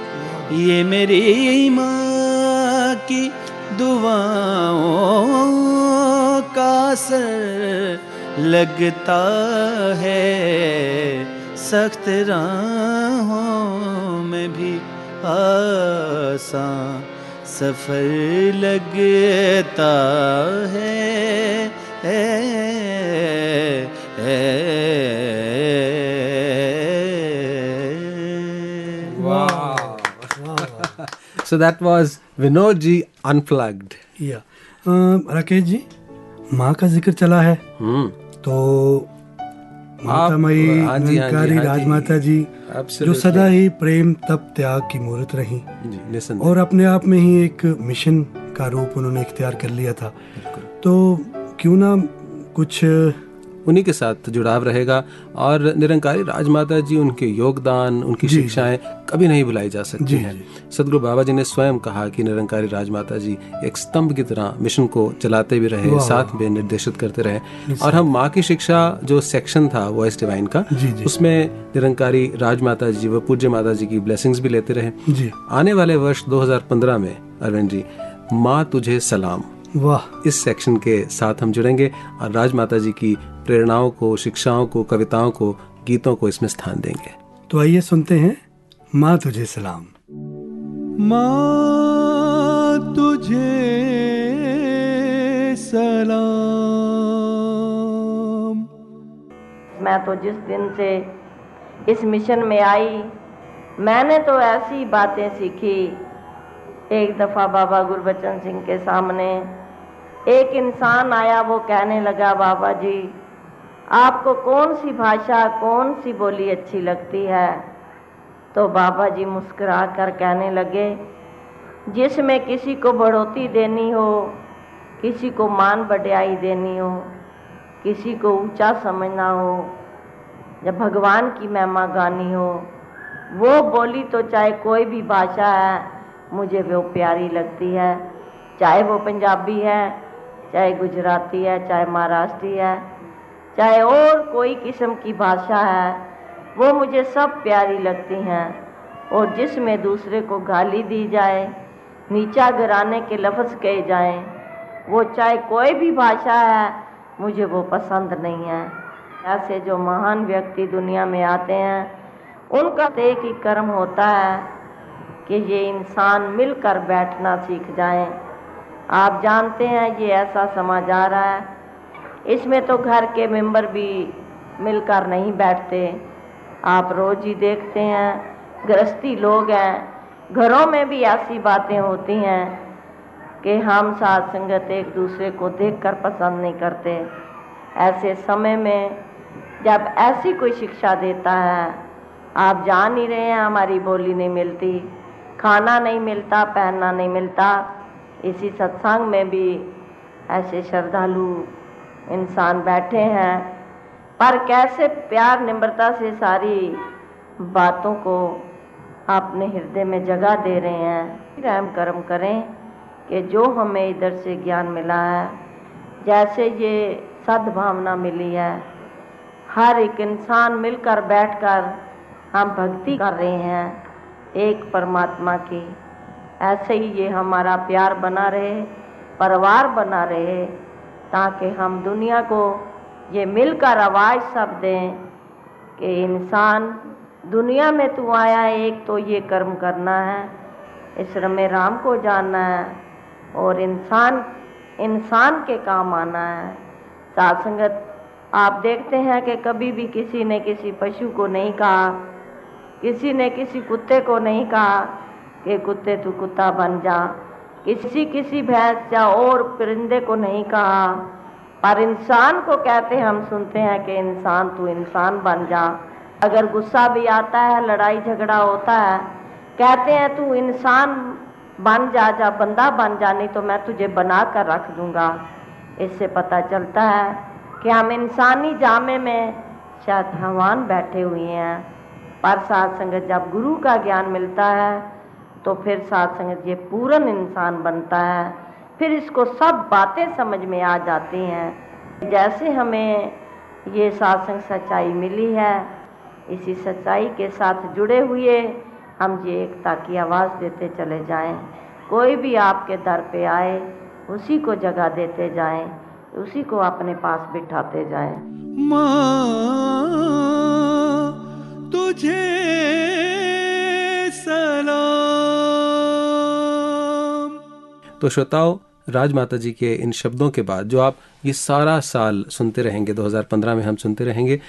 ये मेरी माँ की दुआओं का सर लगता है। सख्त राहों में भी आसान सफ़र लगता है। So that was Vinod ji unplugged. या अ, राकेश जी माँ का ज़िक्र चला है। हम्म। तो माता मई हाँ जी, हाँ निरंकारी हाँ राजमाता जी जो सदा ही प्रेम तप त्याग की मूर्त रही। और अपने आप में ही एक मिशन का रूप उन्होंने इख्तियार कर लिया था। तो क्यों ना कुछ उन्हीं के साथ जुड़ाव रहेगा और निरंकारी राजमाता जी उनके योगदान उनकी शिक्षाएँ कभी नहीं भुलाई जा सकती हैं। सदगुरु बाबा जी ने स्वयं कहा कि निरंकारी राजमाता जी एक स्तंभ की तरह मिशन को चलाते भी रहे साथ में निर्देशित करते रहे। और हम माँ की शिक्षा जो सेक्शन था वॉइस डिवाइन का। उसमें निरंकारी राजमाता जी व पूज्य माता जी की ब्लेसिंग्स भी लेते रहे। आने वाले वर्ष 2015 में अरविंद जी माँ तुझे सलाम। वाह। इस सेक्शन के साथ हम जुड़ेंगे और राजमाता जी की प्रेरणाओं को शिक्षाओं को कविताओं को गीतों को इसमें स्थान देंगे। तो आइए सुनते हैं माँ तुझे सलाम। माँ तुझे सलाम। मैं तो जिस दिन से इस मिशन में आई मैंने तो ऐसी बातें सीखी। एक दफ़ा बाबा गुरबचन सिंह के सामने एक इंसान आया, वो कहने लगा, बाबा जी, आपको कौन सी भाषा, कौन सी बोली अच्छी लगती है? तो बाबा जी मुस्कुरा कर कहने लगे, जिसमें किसी को बढ़ोती देनी हो, किसी को मान बढ़ाई देनी हो, किसी को ऊँचा समझना हो, या भगवान की महिमा गानी हो, वो बोली तो चाहे कोई भी भाषा है, मुझे वो प्यारी लगती है, चाहे वो पंजाबी है चाहे गुजराती है, चाहे महाराष्ट्री है, चाहे और कोई किस्म की भाषा है, वो मुझे सब प्यारी लगती हैं। और जिसमें दूसरे को गाली दी जाए, नीचा गिराने के लफ्ज़ कहे जाएँ, वो चाहे कोई भी भाषा है, मुझे वो पसंद नहीं है। ऐसे जो महान व्यक्ति दुनिया में आते हैं, उनका तो एक ही कर्म होता है कि ये इंसान मिलकर बैठना सीख जाएँ। आप जानते हैं ये ऐसा समाज आ रहा है। इसमें तो घर के मेंबर भी मिलकर नहीं बैठते। आप रोज ही देखते हैं, गृहस्थी लोग हैं। घरों में भी ऐसी बातें होती हैं कि हम साथ संगत एक दूसरे को देखकर पसंद नहीं करते। ऐसे समय में जब ऐसी कोई शिक्षा देता है, आप जान ही रहे हैं हमारी बोली नहीं मिलती। खाना नहीं मिलता, पहनना नहीं मिलता। इसी सत्संग में भी ऐसे श्रद्धालु इंसान बैठे हैं। पर कैसे प्यार, निम्रता से सारी बातों को अपने हृदय में जगह दे रहे हैं। रहम कर्म करें कि जो हमें इधर से ज्ञान मिला है, जैसे ये सद्भावना मिली है, हर एक इंसान मिलकर बैठकर हम भक्ति कर रहे हैं एक परमात्मा की। ऐसे ही ये हमारा प्यार बना रहे, परिवार बना रहे, ताकि हम दुनिया को ये मिलकर आवाज़ सब दें कि इंसान, दुनिया में तू आया एक तो ये कर्म करना है इस रमे राम को जानना है और इंसान इंसान के काम आना है। सात संगत, आप देखते हैं कि कभी भी किसी ने किसी पशु को नहीं कहा, किसी ने किसी कुत्ते को नहीं कहा कि कुत्ते तू कुत्ता बन जा। किसी किसी भैंस या और परिंदे को नहीं कहा। पर इंसान को कहते हम सुनते हैं कि इंसान तू इंसान बन जा। अगर गुस्सा भी आता है, लड़ाई झगड़ा होता है, कहते हैं तू इंसान बन जा जा, बंदा बन जा, नहीं तो मैं तुझे बना कर रख दूँगा। इससे पता चलता है कि हम इंसानी जामे में शायद भगवान बैठे हुए हैं। पर साथ संगत जब गुरु का ज्ञान मिलता है तो फिर साथ संगत ये पूर्ण इंसान बनता है। फिर इसको सब बातें समझ में आ जाती हैं। जैसे हमें ये सात्संग सच्चाई मिली है, इसी सच्चाई के साथ जुड़े हुए हम ये एकता की आवाज़ देते चले जाएँ। कोई भी आपके दर पे आए, उसी को जगह देते जाएँ, उसी को अपने पास बिठाते जाएँ। माँ, तुझे सलाम। तो श्रोताओं राजमाता जी के इन शब्दों के बाद जो आप ये सारा साल सुनते रहेंगे 2015 में हम सुनते रहेंगे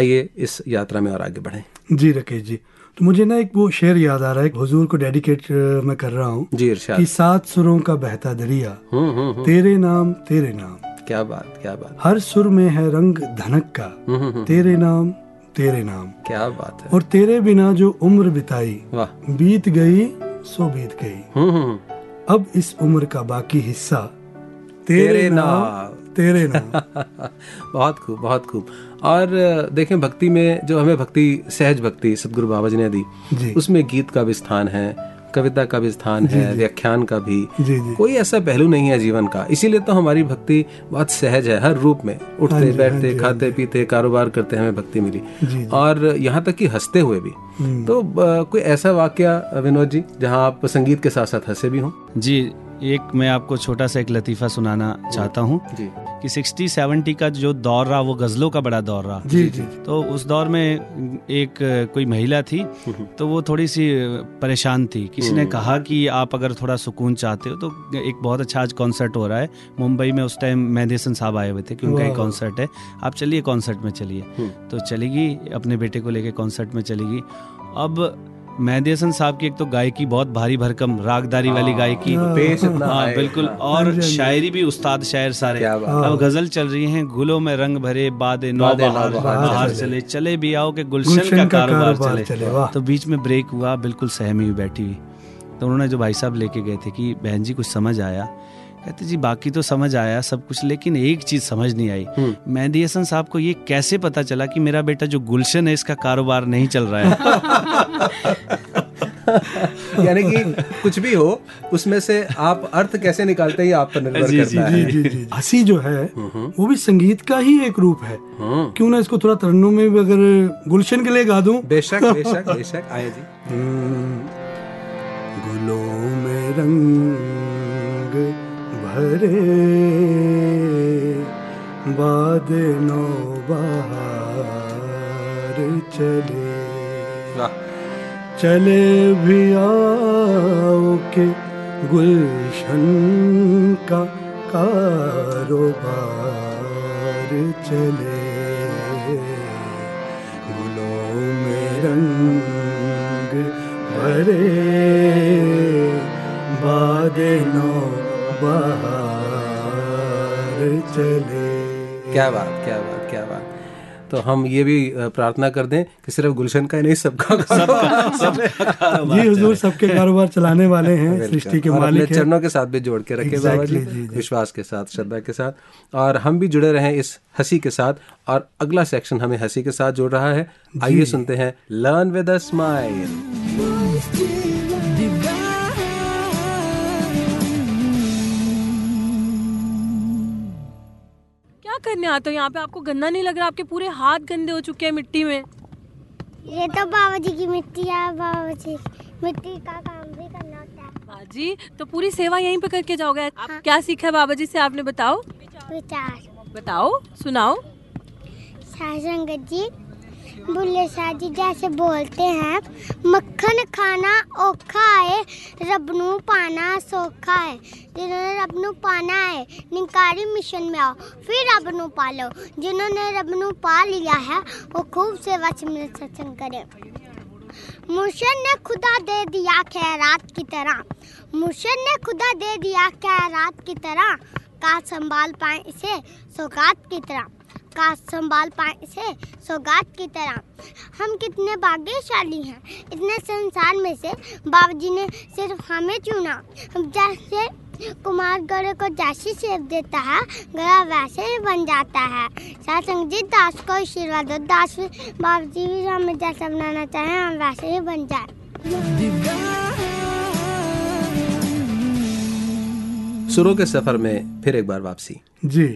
आइए इस यात्रा में और आगे बढ़ें। जी राकेश जी तो मुझे ना एक वो शेर याद आ रहा है हुजूर को डेडिकेट मैं कर रहा हूँ जी इरशाद। कि सात सुरों का बहता दरिया हम्म हम्म हम्म, तेरे नाम तेरे नाम। क्या बात क्या बात। हर सुर में है रंग धनक का तेरे नाम तेरे नाम। क्या बात है। और तेरे बिना जो उम्र बिताई बीत गई सो बीत गई। हम्म हम्म, हम्म, अब इस उम्र का बाकी हिस्सा तेरे तेरे नाम नाम। तेरे नाम। बहुत खूब बहुत खूब। और देखें भक्ति में जो हमें भक्ति सहज भक्ति सदगुरु बाबा जी ने दी जी। उसमें गीत का भी स्थान है। कविता का भी स्थान है व्याख्यान का भी। जी जी। कोई ऐसा पहलू नहीं है जीवन का। इसीलिए तो हमारी भक्ति बहुत सहज है हर रूप में। हाँ उठते बैठते हाँ खाते पीते कारोबार करते हमें भक्ति मिली। और यहाँ तक कि हँसते हुए भी। हम्म। तो कोई ऐसा वाक्य विनोद जी जहाँ आप संगीत के साथ साथ हंसे भी हों? जी एक मैं आपको छोटा सा एक लतीफ़ा सुनाना चाहता हूँ। जी। कि सिक्सटी सेवेंटी का जो दौर रहा वो गज़लों का बड़ा दौर रहा। जी जी। तो उस दौर में एक कोई महिला थी तो वो थोड़ी सी परेशान थी। किसी ने कहा कि आप अगर थोड़ा सुकून चाहते हो तो एक बहुत अच्छा आज कॉन्सर्ट हो रहा है। मुंबई में उस टाइम मेहदेसन साहब आए हुए थे कि उनका एक कॉन्सर्ट है। आप चलिए कॉन्सर्ट में चलिए। तो चलेगी अपने बेटे को लेके कॉन्सर्ट में चलेगी। अब मेहदी हसन साहब की एक तो गायकी बहुत भारी भरकम रागदारी वाली गायकी। हाँ बिल्कुल और शायरी भी उस्ताद शायर सारे। अब गज़ल चल रही है गुलों में रंग भरे बादे नौ बहार चले। चले। भी आओ के गुलशन का कारोबार चले, तो बीच में ब्रेक हुआ बिल्कुल सहमी हुई बैठी हुई। तो उन्होंने जो भाई साहब लेके गए थे कि बहन जी कुछ समझ आया। कहते जी बाकी तो समझ आया सब कुछ लेकिन एक चीज़ समझ नहीं आई। मेहदी हसन साहब को ये कैसे पता चला कि मेरा बेटा जो गुलशन है इसका कारोबार नहीं चल रहा है? यानी कि कुछ भी हो उसमें से आप अर्थ कैसे निकालते हैं आप पर निर्भर जी, करता जी है। जी जी हँसी जो है वो भी संगीत का ही एक रूप है। क्यों ना इसको थोड़ा तरन्नुम में भी अगर गुलशन के लिए गा दूँ? बेशक बेशक बेशक आए जी। गुलों में रंग भरे बाद नो बहार चले। चले भी आओ के गुलशन का कारोबार चले। गुलों में रंग भरे बहार चले। क्या बात क्या बात क्या बात। तो हम ये भी प्रार्थना कर दें कि सिर्फ़ गुलशन का ही नहीं सबका जी हुजूर सबके कारोबार चलाने वाले हैं सृष्टि के मालिक हैं। चरणों के साथ भी जोड़ के रखे बाबा जी Exactly, जी, जी। विश्वास के साथ श्रद्धा के साथ। और हम भी जुड़े रहे इस हँसी के साथ। और अगला सेक्शन हमें हँसी के साथ जोड़ रहा है। आइए सुनते हैं लर्न विद अ स्माइल करने आते हो? यहाँ पे आपको गंदा नहीं लग रहा? आपके पूरे हाथ गंदे हो चुके हैं मिट्टी में। ये तो बाबा जी की मिट्टी है बाबा जी मिट्टी का काम भी करना होता है। बाजी तो पूरी सेवा यहीं पे करके जाओगे? आप क्या सीखा है बाबा जी से? आपने बताओ। विचार। बताओ सुनाओ। सासंगत जी बुल्ले शाह जी, जैसे बोलते हैं, मक्खन खाना औखा है रबनू पाना सौखा है। जिन्होंने रबनू पाना है, निकारी मिशन में आओ, फिर रबनू पालो जिन्होंने रबनू पा लिया है, वो खूब सेवा सिमरन सत्संग करें। मुर्शद ने खुदा दे दिया खैरात की तरह। मुर्शद ने खुदा दे दिया खैरात की तरह। का संभाल पाए इसे सौगात की तरह। का संभाल पाए इसे सौगात की तरह। हम कितने भाग्यशाली हैं। इतने संसार में से बाबा जी ने सिर्फ़ हमें चुना। हम जैसे कुमार गड़े को जैसी सेव देता है गला वैसे ही बन जाता है। सत्संग जी दास को आशीर्वाद दो। दास बाबा जी भी हमें जैसा बनाना चाहें हम वैसे ही बन जाए। सुरों के सफ़र में फिर एक बार वापसी। जी।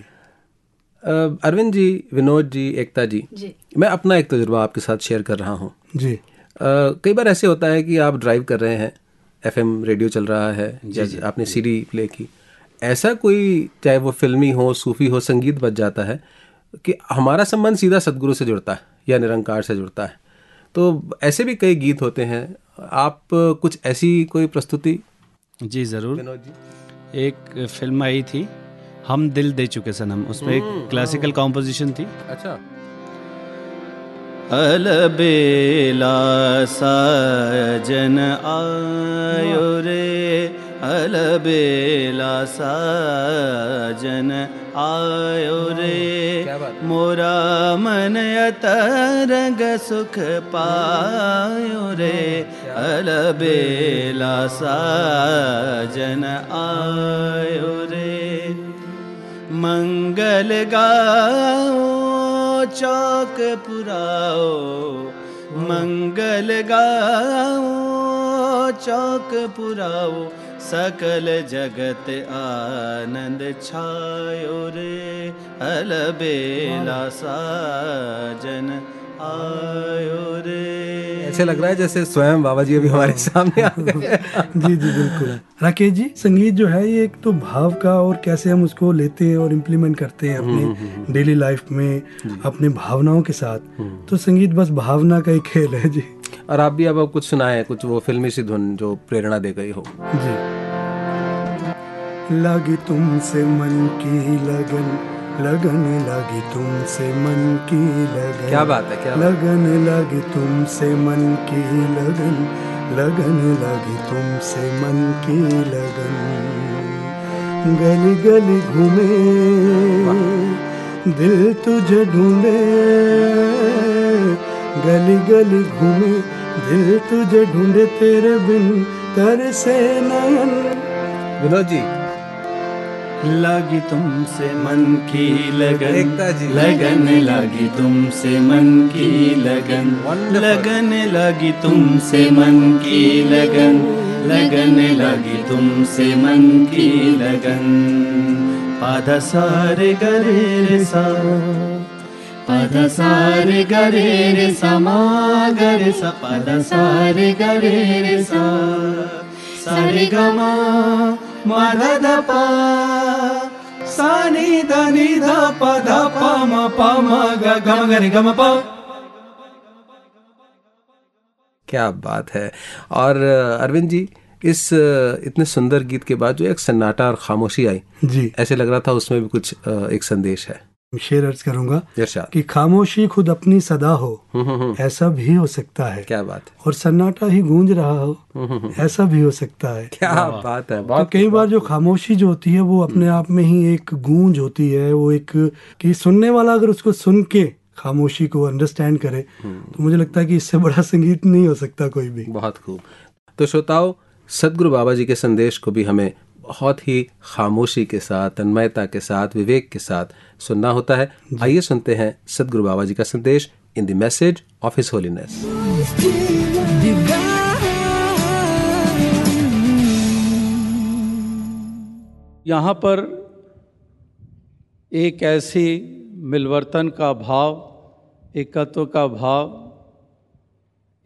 अरविंद जी विनोद जी एकता जी जी। मैं अपना एक तजुर्बा आपके साथ शेयर कर रहा हूँ। जी। कई बार ऐसे होता है कि आप ड्राइव कर रहे हैं एफएम रेडियो चल रहा है जैसे आपने सीडी प्ले की। ऐसा कोई चाहे वो फिल्मी हो सूफी हो संगीत बज जाता है कि हमारा संबंध सीधा सदगुरु से जुड़ता है या निरंकार से जुड़ता है। तो ऐसे भी कई गीत होते हैं। आप कुछ ऐसी कोई प्रस्तुति? जी ज़रूर। विनोद जी। एक फ़िल्म आई थी हम दिल दे चुके सनम उसमें एक क्लासिकल कॉम्पोजिशन थी। अच्छा। अलबेला साजन आयो रे। अलबेला साजन आयो रे। क्या बात है? मोरा मन अतरंग सुख पायो रे। अलबेला साजन आयो रे। मंगल गाओ चौक पुराओ। मंगल गाओ चौक पुराओ। सकल जगत आनंद छायो रे अलबेला साजन आयो रे ऐसे लग रहा है जैसे स्वयं बाबा जी अभी हमारे सामने आ गए। जी जी बिल्कुल। राकेश जी संगीत जो है ये एक तो भाव का और कैसे हम उसको लेते हैं और इम्प्लीमेंट करते हैं हम्म, अपने डेली लाइफ में अपने भावनाओं के साथ। तो संगीत बस भावना का ही खेल है जी। और आप भी अब अब कुछ सुनाए कुछ वो फिल्मी सी धुन जो प्रेरणा दे गई हो। जी। लगी तुमसे मन की लगन लगन लगी तुमसे मन की लगन। क्या बात है, क्या लगन लगी तुमसे मन की लगन। लगन लगी तुमसे मन की लगन। गली गली घूमे दिल तुझे ढूंढे। गली गली घूमे दिल तुझे ढूंढे तेरे बिन कर से नयन। विनोद जी लगी तुमसे मन की लगन। लगन लगी तुमसे मन की लगन। लगन लगी तुमसे मन की लगन। लगन लगी तुमसे मन की लगन। पाद सारे गरे रे सा। पद सारे गरे रे सा मा गरे सा। पद सारे गरे रे सा। सारे गमा म प म ग ग म ग रे ग म प क्या बात है। और अरविंद जी इस इतने सुंदर गीत के बाद जो एक सन्नाटा और खामोशी आई जी। ऐसे लग रहा था उसमें भी कुछ एक संदेश है। शेर अर्ज़ करूँगा कि खामोशी खुद अपनी सदा हो हम्म, हम्म, हम्म। ऐसा भी हो सकता है। क्या बात है। और सन्नाटा ही गूंज रहा हो ऐसा भी हो सकता है। क्या बात है तो कई बार जो खामोशी जो होती है वो अपने आप में ही एक गूंज होती है वो एक कि सुनने वाला अगर उसको सुन के खामोशी को अंडरस्टैंड करे तो मुझे लगता है कि इससे बड़ा संगीत नहीं हो सकता कोई भी। बहुत खूब। तो श्रोताओ सदगुरु बाबा जी के संदेश को भी हमें बहुत ही खामोशी के साथ तन्मयता के साथ विवेक के साथ सुनना होता है। आइए सुनते हैं सदगुरु बाबा जी का संदेश in the message of his holiness. यहाँ पर एक ऐसी मिलवर्तन का भाव एकत्व का भाव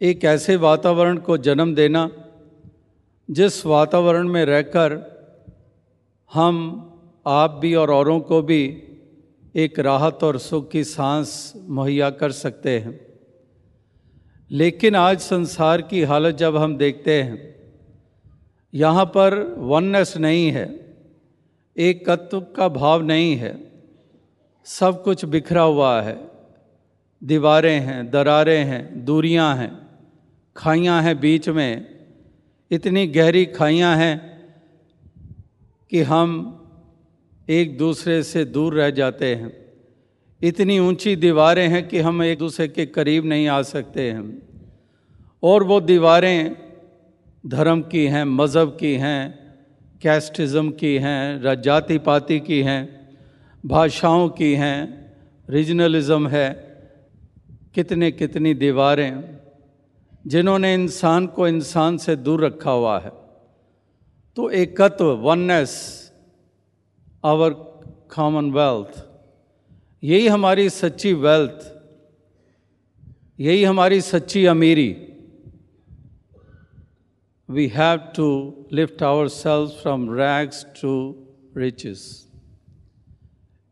एक ऐसे वातावरण को जन्म देना जिस वातावरण में रहकर हम, आप भी और औरों को भी एक राहत और सुख की सांस मुहैया कर सकते हैं। लेकिन आज संसार की हालत जब हम देखते हैं, यहाँ पर वननेस नहीं है एक तत्व का भाव नहीं है, सब कुछ बिखरा हुआ है। दीवारें हैं, दरारें हैं, दूरियाँ हैं, खाइयाँ हैं बीच में, इतनी गहरी खाइयाँ हैं कि हम एक दूसरे से दूर रह जाते हैं। इतनी ऊँची दीवारें हैं कि हम एक दूसरे के करीब नहीं आ सकते हैं। और वो दीवारें धर्म की हैं, मज़हब की हैं, कैस्टिज़म की हैं जाति पाति की हैं, भाषाओं की हैं, रीजनलिज़म है कितने कितनी दीवारें, जिन्होंने इंसान को इंसान से दूर रखा हुआ है। तो एकत्व वननेस आवर कॉमनवेल्थ यही हमारी सच्ची वेल्थ यही हमारी सच्ची अमीरी। We have to lift ourselves from rags to riches.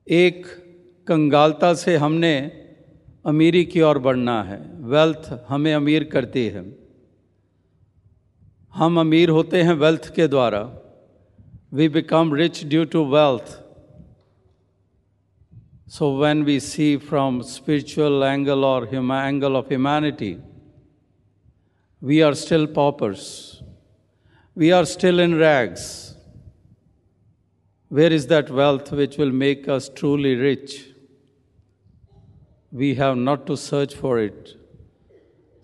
एक कंगालता से हमने अमीरी की ओर बढ़ना है। वेल्थ हमें अमीर करती है। हम अमीर होते हैं वेल्थ के द्वारा. We become rich due to wealth so when we see from spiritual angle और angle of humanity we are still paupers we are still in rags where is that wealth which will make us truly rich we have not to search for it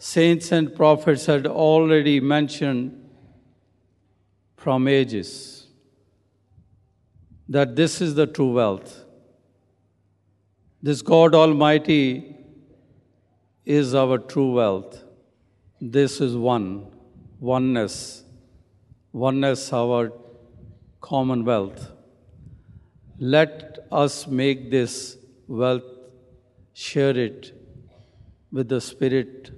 Saints and prophets had already mentioned from ages that this is the true wealth. This God Almighty is our true wealth. This is one, oneness, oneness, our commonwealth. Let us make this wealth, share it, with the spirit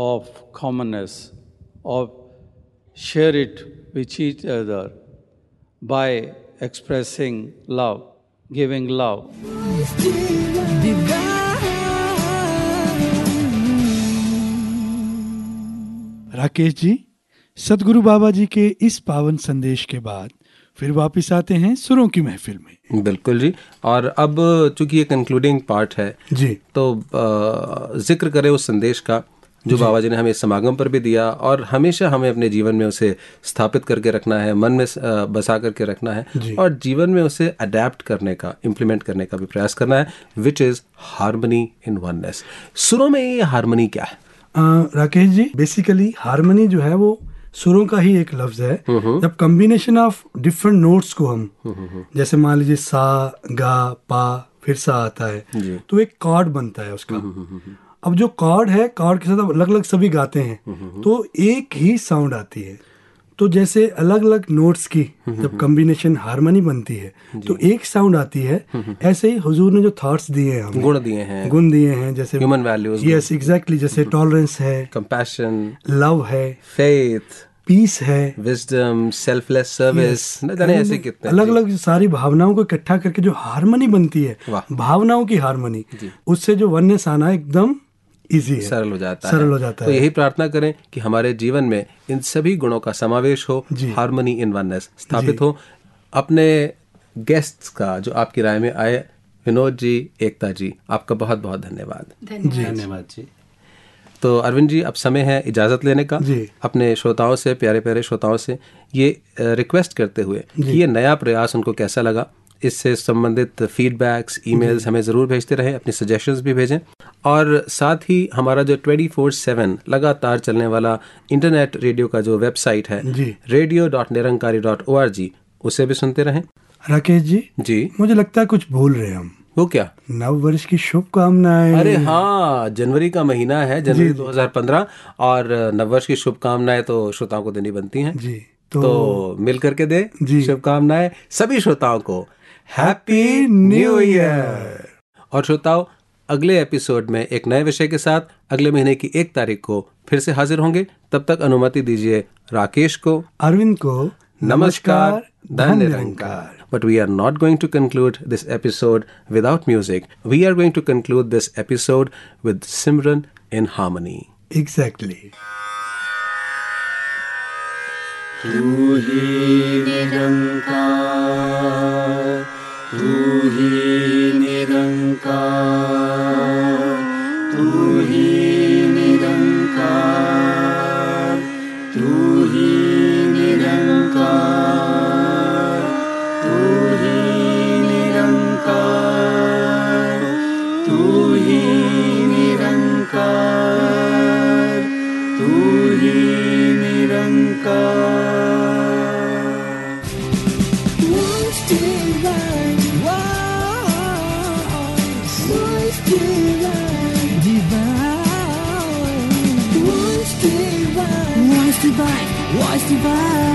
of commonness, of share it with each other by expressing love, giving love. Rakesh ji Sadguru Baba ji के इस पावन संदेश के बाद फिर वापस आते हैं सुरों की महफिल में। बिल्कुल जी। और अब चूँकि ये कंक्लूडिंग पार्ट है जी। तो ज़िक्र करें उस संदेश का। जो बाबा जी ने हमें समागम पर भी दिया और हमेशा हमें अपने जीवन में उसे स्थापित करके रखना है मन में बसा करके रखना है और जीवन में उसे अडेप्ट करने का इम्प्लीमेंट करने का भी प्रयास करना है which is harmony in oneness सुरों में ये हारमोनी क्या है? आ, राकेश जी बेसिकली हारमोनी जो है वो सुरों का ही एक लफ्ज है। जब कॉम्बिनेशन ऑफ़ डिफरेंट नोट्स को हम जैसे मान लीजिए सा गा पा फिर सा आता है तो एक कॉर्ड बनता है उसका। अब जो कॉर्ड है कॉर्ड के साथ अलग अलग सभी गाते हैं तो एक ही साउंड आती है। तो जैसे अलग अलग नोट्स की जब कॉम्बिनेशन हारमोनी बनती है तो एक साउंड आती है ऐसे ही हुजूर ने जो थॉट्स दिए हैं गुण दिए हैं। गुण दिए हैं जैसे ह्यूमन वैल्यूज़ यस एग्जैक्टली जैसे टॉलरेंस है कंपैशन लव है फेथ पीस है। विजडम सेल्फलेस सर्विस ऐसे कितने। अलग अलग सारी भावनाओं को इकट्ठा करके जो हारमोनी बनती है भावनाओं की हारमोनी उससे जो वन्य आना एकदम इजी है सरल हो जाता सरल है हो जाता तो है। यही प्रार्थना करें कि हमारे जीवन में इन सभी गुणों का समावेश हो हारमोनी इन वननेस स्थापित हो। अपने गेस्ट्स का जो आपकी राय में आए विनोद जी एकता जी आपका बहुत बहुत धन्यवाद। धन्यवाद जी। तो अरविंद जी अब समय है इजाज़त लेने का। जी। अपने श्रोताओं से प्यारे प्यारे श्रोताओं से ये रिक्वेस्ट करते हुए कि ये नया प्रयास उनको कैसा लगा? इससे संबंधित फीडबैक्स ईमेल्स हमें ज़रूर भेजते रहें अपनी सजेशंस भी भेजें। और साथ ही हमारा जो ट्वेंटी फोर सेवन लगातार चलने वाला इंटरनेट रेडियो का जो वेबसाइट है radio dot Nirankari dot O R G उसे भी सुनते रहें। राकेश जी जी। मुझे लगता है कुछ भूल रहे हम। वो क्या? नव वर्ष की शुभकामनाएँ। अरे हाँ जनवरी का महीना है जनवरी 2015 और नव वर्ष की शुभकामनाएँ तो श्रोताओं को देनी बनती हैं। जी तो, तो, मिल करके दे। शुभकामनाएँ सभी श्रोताओं को। हैप्पी न्यू ईयर और श्रोताओं अगले एपिसोड में एक नए विषय के साथ अगले महीने की एक तारीख को फिर से हाजिर होंगे तब तक अनुमति दीजिए राकेश को अरविंद को नमस्कार धन निरंकार But we are not going to conclude this episode without music. We are going to conclude this episode with Simran in harmony. Exactly तू ही निरंकार ब्रूहि निरङ्का Divine,